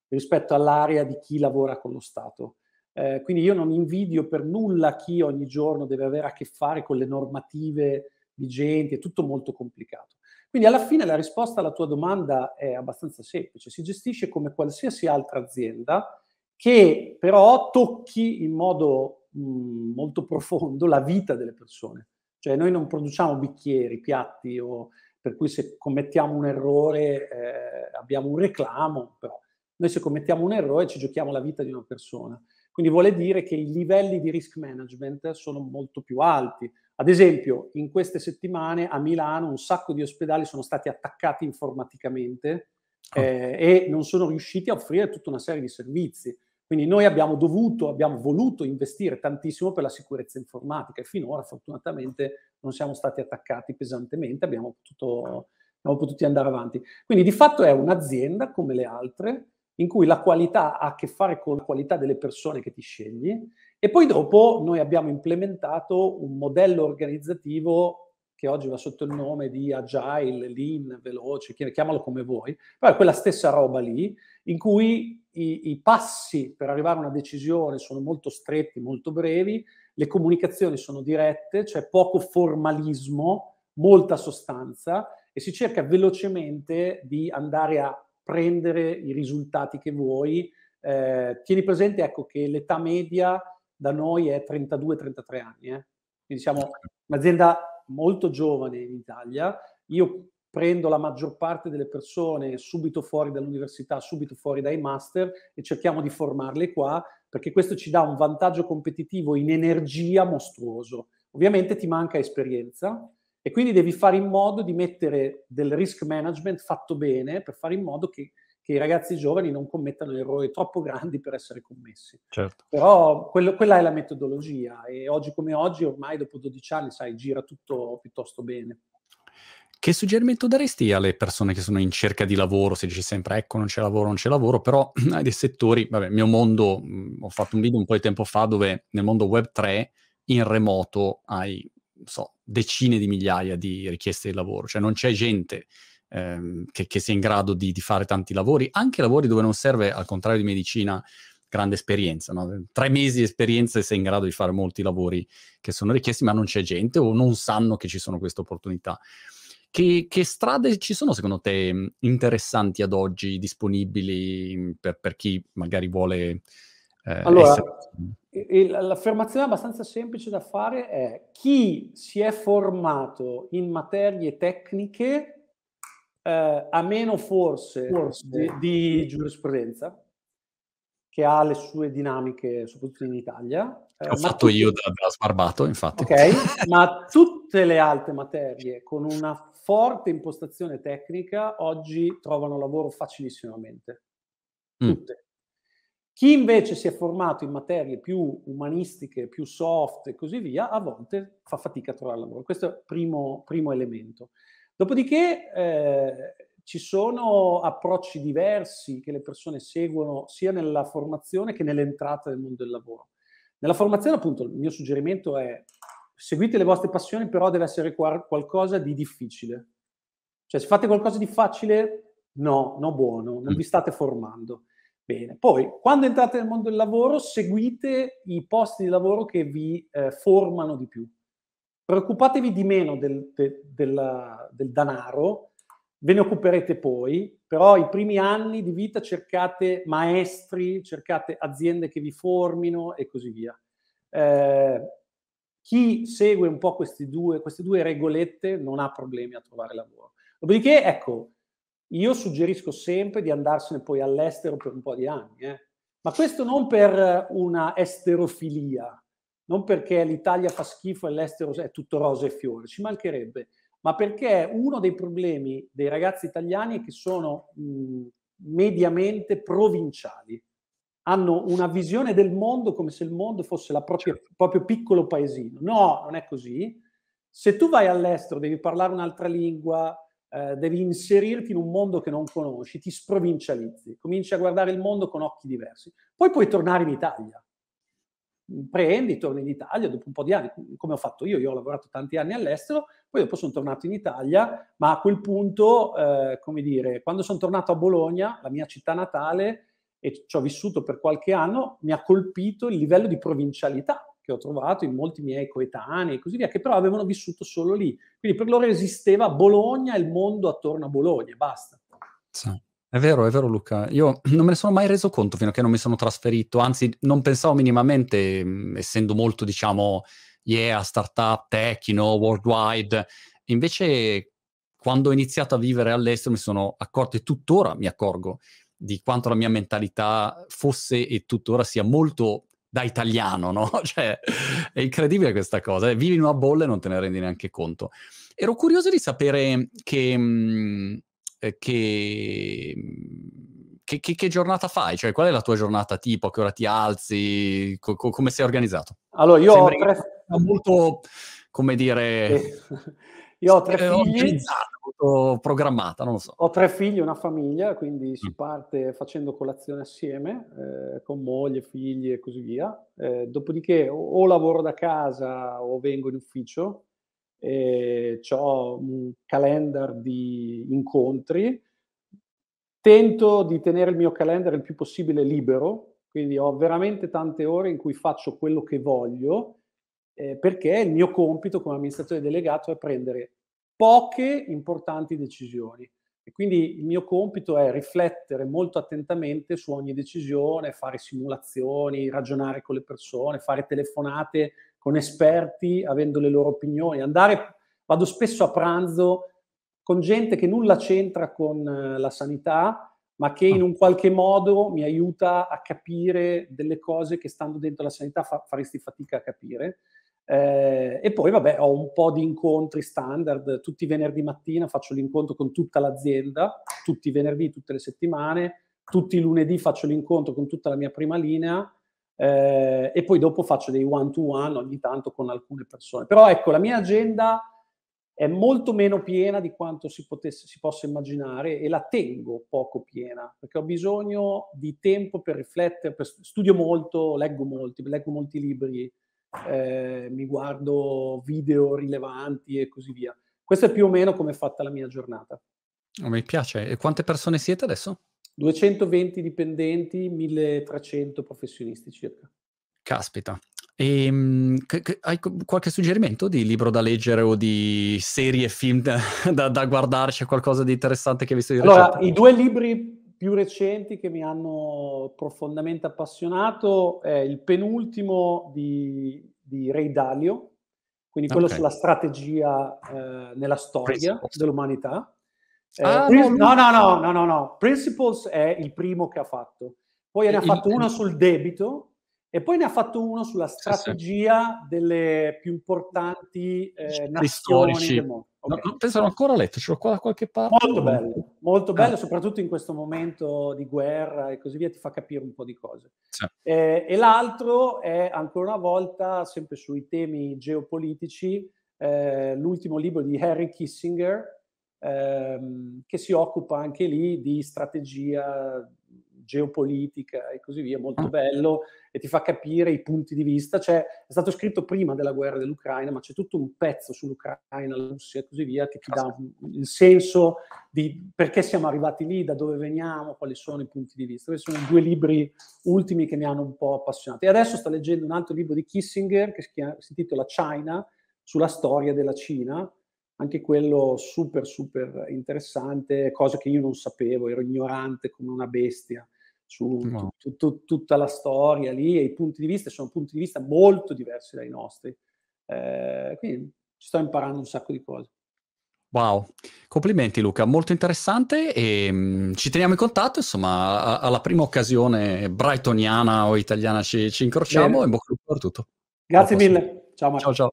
rispetto all'area di chi lavora con lo Stato. Eh, quindi io non invidio per nulla chi ogni giorno deve avere a che fare con le normative vigenti, è tutto molto complicato. Quindi alla fine la risposta alla tua domanda è abbastanza semplice, si gestisce come qualsiasi altra azienda che però tocchi in modo mh, molto profondo la vita delle persone. Cioè noi non produciamo bicchieri, piatti o per cui se commettiamo un errore eh, abbiamo un reclamo, però noi se commettiamo un errore ci giochiamo la vita di una persona. Quindi vuole dire che i livelli di risk management sono molto più alti. Ad esempio, in queste settimane a Milano un sacco di ospedali sono stati attaccati informaticamente oh. eh, e non sono riusciti a offrire tutta una serie di servizi. Quindi noi abbiamo dovuto, abbiamo voluto investire tantissimo per la sicurezza informatica e finora fortunatamente non siamo stati attaccati pesantemente, abbiamo potuto, abbiamo potuto andare avanti. Quindi di fatto è un'azienda come le altre in cui la qualità ha a che fare con la qualità delle persone che ti scegli e poi dopo noi abbiamo implementato un modello organizzativo che oggi va sotto il nome di agile, lean, veloce, chiamalo come vuoi, però è quella stessa roba lì in cui i, i, passi per arrivare a una decisione sono molto stretti, molto brevi, le comunicazioni sono dirette, c'è cioè poco formalismo, molta sostanza e si cerca velocemente di andare a prendere i risultati che vuoi. Eh, tieni presente ecco, che l'età media da noi è 32-33 anni, eh? quindi siamo un'azienda molto giovane in Italia. Io prendo la maggior parte delle persone subito fuori dall'università, subito fuori dai master e cerchiamo di formarle qua perché questo ci dà un vantaggio competitivo in energia mostruoso. Ovviamente ti manca esperienza e quindi devi fare in modo di mettere del risk management fatto bene per fare in modo che, che i ragazzi giovani non commettano errori troppo grandi per essere commessi. Certo. Però quello, quella è la metodologia e oggi come oggi, ormai dopo 12 anni, sai, gira tutto piuttosto bene. Che suggerimento daresti alle persone che sono in cerca di lavoro? Si dice sempre, ecco, non c'è lavoro, non c'è lavoro, però hai dei settori, vabbè, mio mondo, mm, ho fatto un video un po' di tempo fa dove nel mondo web 3 in remoto hai, so, decine di migliaia di richieste di lavoro, cioè non c'è gente ehm, che, che, sia in grado di, di, fare tanti lavori, anche lavori dove non serve, al contrario di medicina, grande esperienza, no? tre mesi di esperienza e sei in grado di fare molti lavori che sono richiesti, ma non c'è gente o non sanno che ci sono queste opportunità. Che, che, strade ci sono secondo te interessanti ad oggi disponibili per, per chi magari vuole... Eh, allora, essere... l'affermazione abbastanza semplice da fare è chi si è formato in materie tecniche eh, ha meno forse, forse. Di, di, giurisprudenza, che ha le sue dinamiche, soprattutto in Italia. Eh, Ho fatto tutti... io da, da sbarbato, infatti. Ok, ma tutte le altre materie con una forte impostazione tecnica oggi trovano lavoro facilissimamente. Mm. Tutte. Chi invece si è formato in materie più umanistiche, più soft e così via, a volte fa fatica a trovare lavoro. Questo è il primo, primo elemento. Dopodiché eh, ci sono approcci diversi che le persone seguono sia nella formazione che nell'entrata nel mondo del lavoro. Nella formazione, appunto, il mio suggerimento è seguite le vostre passioni, però deve essere qualcosa di difficile. Cioè, se fate qualcosa di facile, no, no buono, non vi state formando. Bene. Poi, quando entrate nel mondo del lavoro, seguite i posti di lavoro che vi eh, formano di più. Preoccupatevi di meno del, de, del, del denaro, ve ne occuperete poi, però i primi anni di vita cercate maestri, cercate aziende che vi formino e così via. Eh, chi segue un po' due, queste due regolette non ha problemi a trovare lavoro. Dopodiché, ecco, io suggerisco sempre di andarsene poi all'estero per un po' di anni, eh. ma questo non per una esterofilia, non perché l'Italia fa schifo e l'estero è tutto rosa e fiore, ci mancherebbe, ma perché uno dei problemi dei ragazzi italiani è che sono mh, mediamente provinciali. Hanno una visione del mondo come se il mondo fosse il proprio piccolo paesino. No, non è così. Se tu vai all'estero, devi parlare un'altra lingua, eh, devi inserirti in un mondo che non conosci, ti sprovincializzi, cominci a guardare il mondo con occhi diversi. Poi puoi tornare in Italia prendi, torni in Italia dopo un po' di anni, come ho fatto io, io ho lavorato tanti anni all'estero, poi dopo sono tornato in Italia, ma a quel punto, eh, come dire, quando sono tornato a Bologna, la mia città natale, e ci ho vissuto per qualche anno, mi ha colpito il livello di provincialità che ho trovato in molti miei coetanei e così via, che però avevano vissuto solo lì. Quindi per loro esisteva Bologna e il mondo attorno a Bologna, basta. Sì. È vero, è vero Luca. Io non me ne sono mai reso conto fino a che non mi sono trasferito, anzi non pensavo minimamente, mh, essendo molto, diciamo, yeah, startup, tech, you know, worldwide. Invece quando ho iniziato a vivere all'estero mi sono accorto e tuttora mi accorgo di quanto la mia mentalità fosse e tuttora sia molto da italiano, no? Cioè, è incredibile questa cosa. Eh? Vivi in una bolla e non te ne rendi neanche conto. Ero curioso di sapere che... Mh, eh, che, che, che, che, giornata fai? Cioè, qual è la tua giornata tipo? A che ora ti alzi? Co- co- come sei organizzato? Allora, io Sembra ho tre... molto, come dire... Io ho tre figli. Molto programmata, non lo so. Ho tre figli una famiglia, quindi si mm. parte facendo colazione assieme, eh, con moglie, figli e così via. Eh, dopodiché o, o lavoro da casa o vengo in ufficio, eh, ho un calendar di incontri, tento di tenere il mio calendar il più possibile libero, quindi ho veramente tante ore in cui faccio quello che voglio, eh, perché il mio compito come amministratore delegato è prendere poche importanti decisioni. E quindi il mio compito è riflettere molto attentamente su ogni decisione, fare simulazioni, ragionare con le persone, fare telefonate con esperti, avendo le loro opinioni. Andare, vado spesso a pranzo con gente che nulla c'entra con eh, la sanità, ma che in un qualche modo mi aiuta a capire delle cose che stando dentro la sanità fa, faresti fatica a capire. Eh, e poi, vabbè, ho un po' di incontri standard. Tutti i venerdì mattina faccio l'incontro con tutta l'azienda, tutti i venerdì, tutte le settimane. Tutti i lunedì faccio l'incontro con tutta la mia prima linea eh, e poi dopo faccio dei one to one ogni tanto con alcune persone. Però ecco, la mia agenda è molto meno piena di quanto si, potesse, si possa immaginare e la tengo poco piena perché ho bisogno di tempo per riflettere, per, studio molto, leggo molti, leggo molti libri, eh, mi guardo video rilevanti e così via. Questo è più o meno come è fatta la mia giornata. Oh, mi piace. E quante persone siete adesso? 220 dipendenti, 1300 professionisti circa. Caspita. E, c- c- hai qualche suggerimento di libro da leggere o di serie, film da, da, da guardarci, qualcosa di interessante che hai visto di recente? Allora, i due libri più recenti che mi hanno profondamente appassionato è il penultimo di, di Ray Dalio, quindi quello okay. sulla strategia eh, nella storia dell'umanità. Eh, ah, no, no, no, no, no, no. Principles è il primo che ha fatto. Poi ne ha fatto uno sul debito e poi ne ha fatto uno sulla strategia sì, sì. delle più importanti eh, nazioni del mondo. Okay. No, penso l'ho ancora letto, ce l'ho qua da qualche parte. Molto bello, molto bello, ah. soprattutto in questo momento di guerra e così via, ti fa capire un po' di cose. Sì. Eh, e l'altro è ancora una volta, sempre sui temi geopolitici, eh, l'ultimo libro di Harry Kissinger, ehm, che si occupa anche lì di strategia geopolitica e così via, molto ah. bello e ti fa capire i punti di vista. Cioè, è stato scritto prima della guerra dell'Ucraina, ma c'è tutto un pezzo sull'Ucraina, la Russia e così via, che ti dà il senso di perché siamo arrivati lì, da dove veniamo, quali sono i punti di vista. Questi sono i due libri ultimi che mi hanno un po' appassionato. E adesso sto leggendo un altro libro di Kissinger che si, chiama, si intitola China, sulla storia della Cina, anche quello super super interessante, cosa che io non sapevo, ero ignorante come una bestia su No. tu- tu- tutta la storia lì e i punti di vista sono punti di vista molto diversi dai nostri. Eh, quindi sto imparando un sacco di cose. Wow, complimenti Luca, molto interessante e mh, ci teniamo in contatto, insomma, a- alla prima occasione brightoniana o italiana ci, ci incrociamo Bene. e bocca al lupo per tutto. Grazie mille. Ciao Marco. Ciao ciao.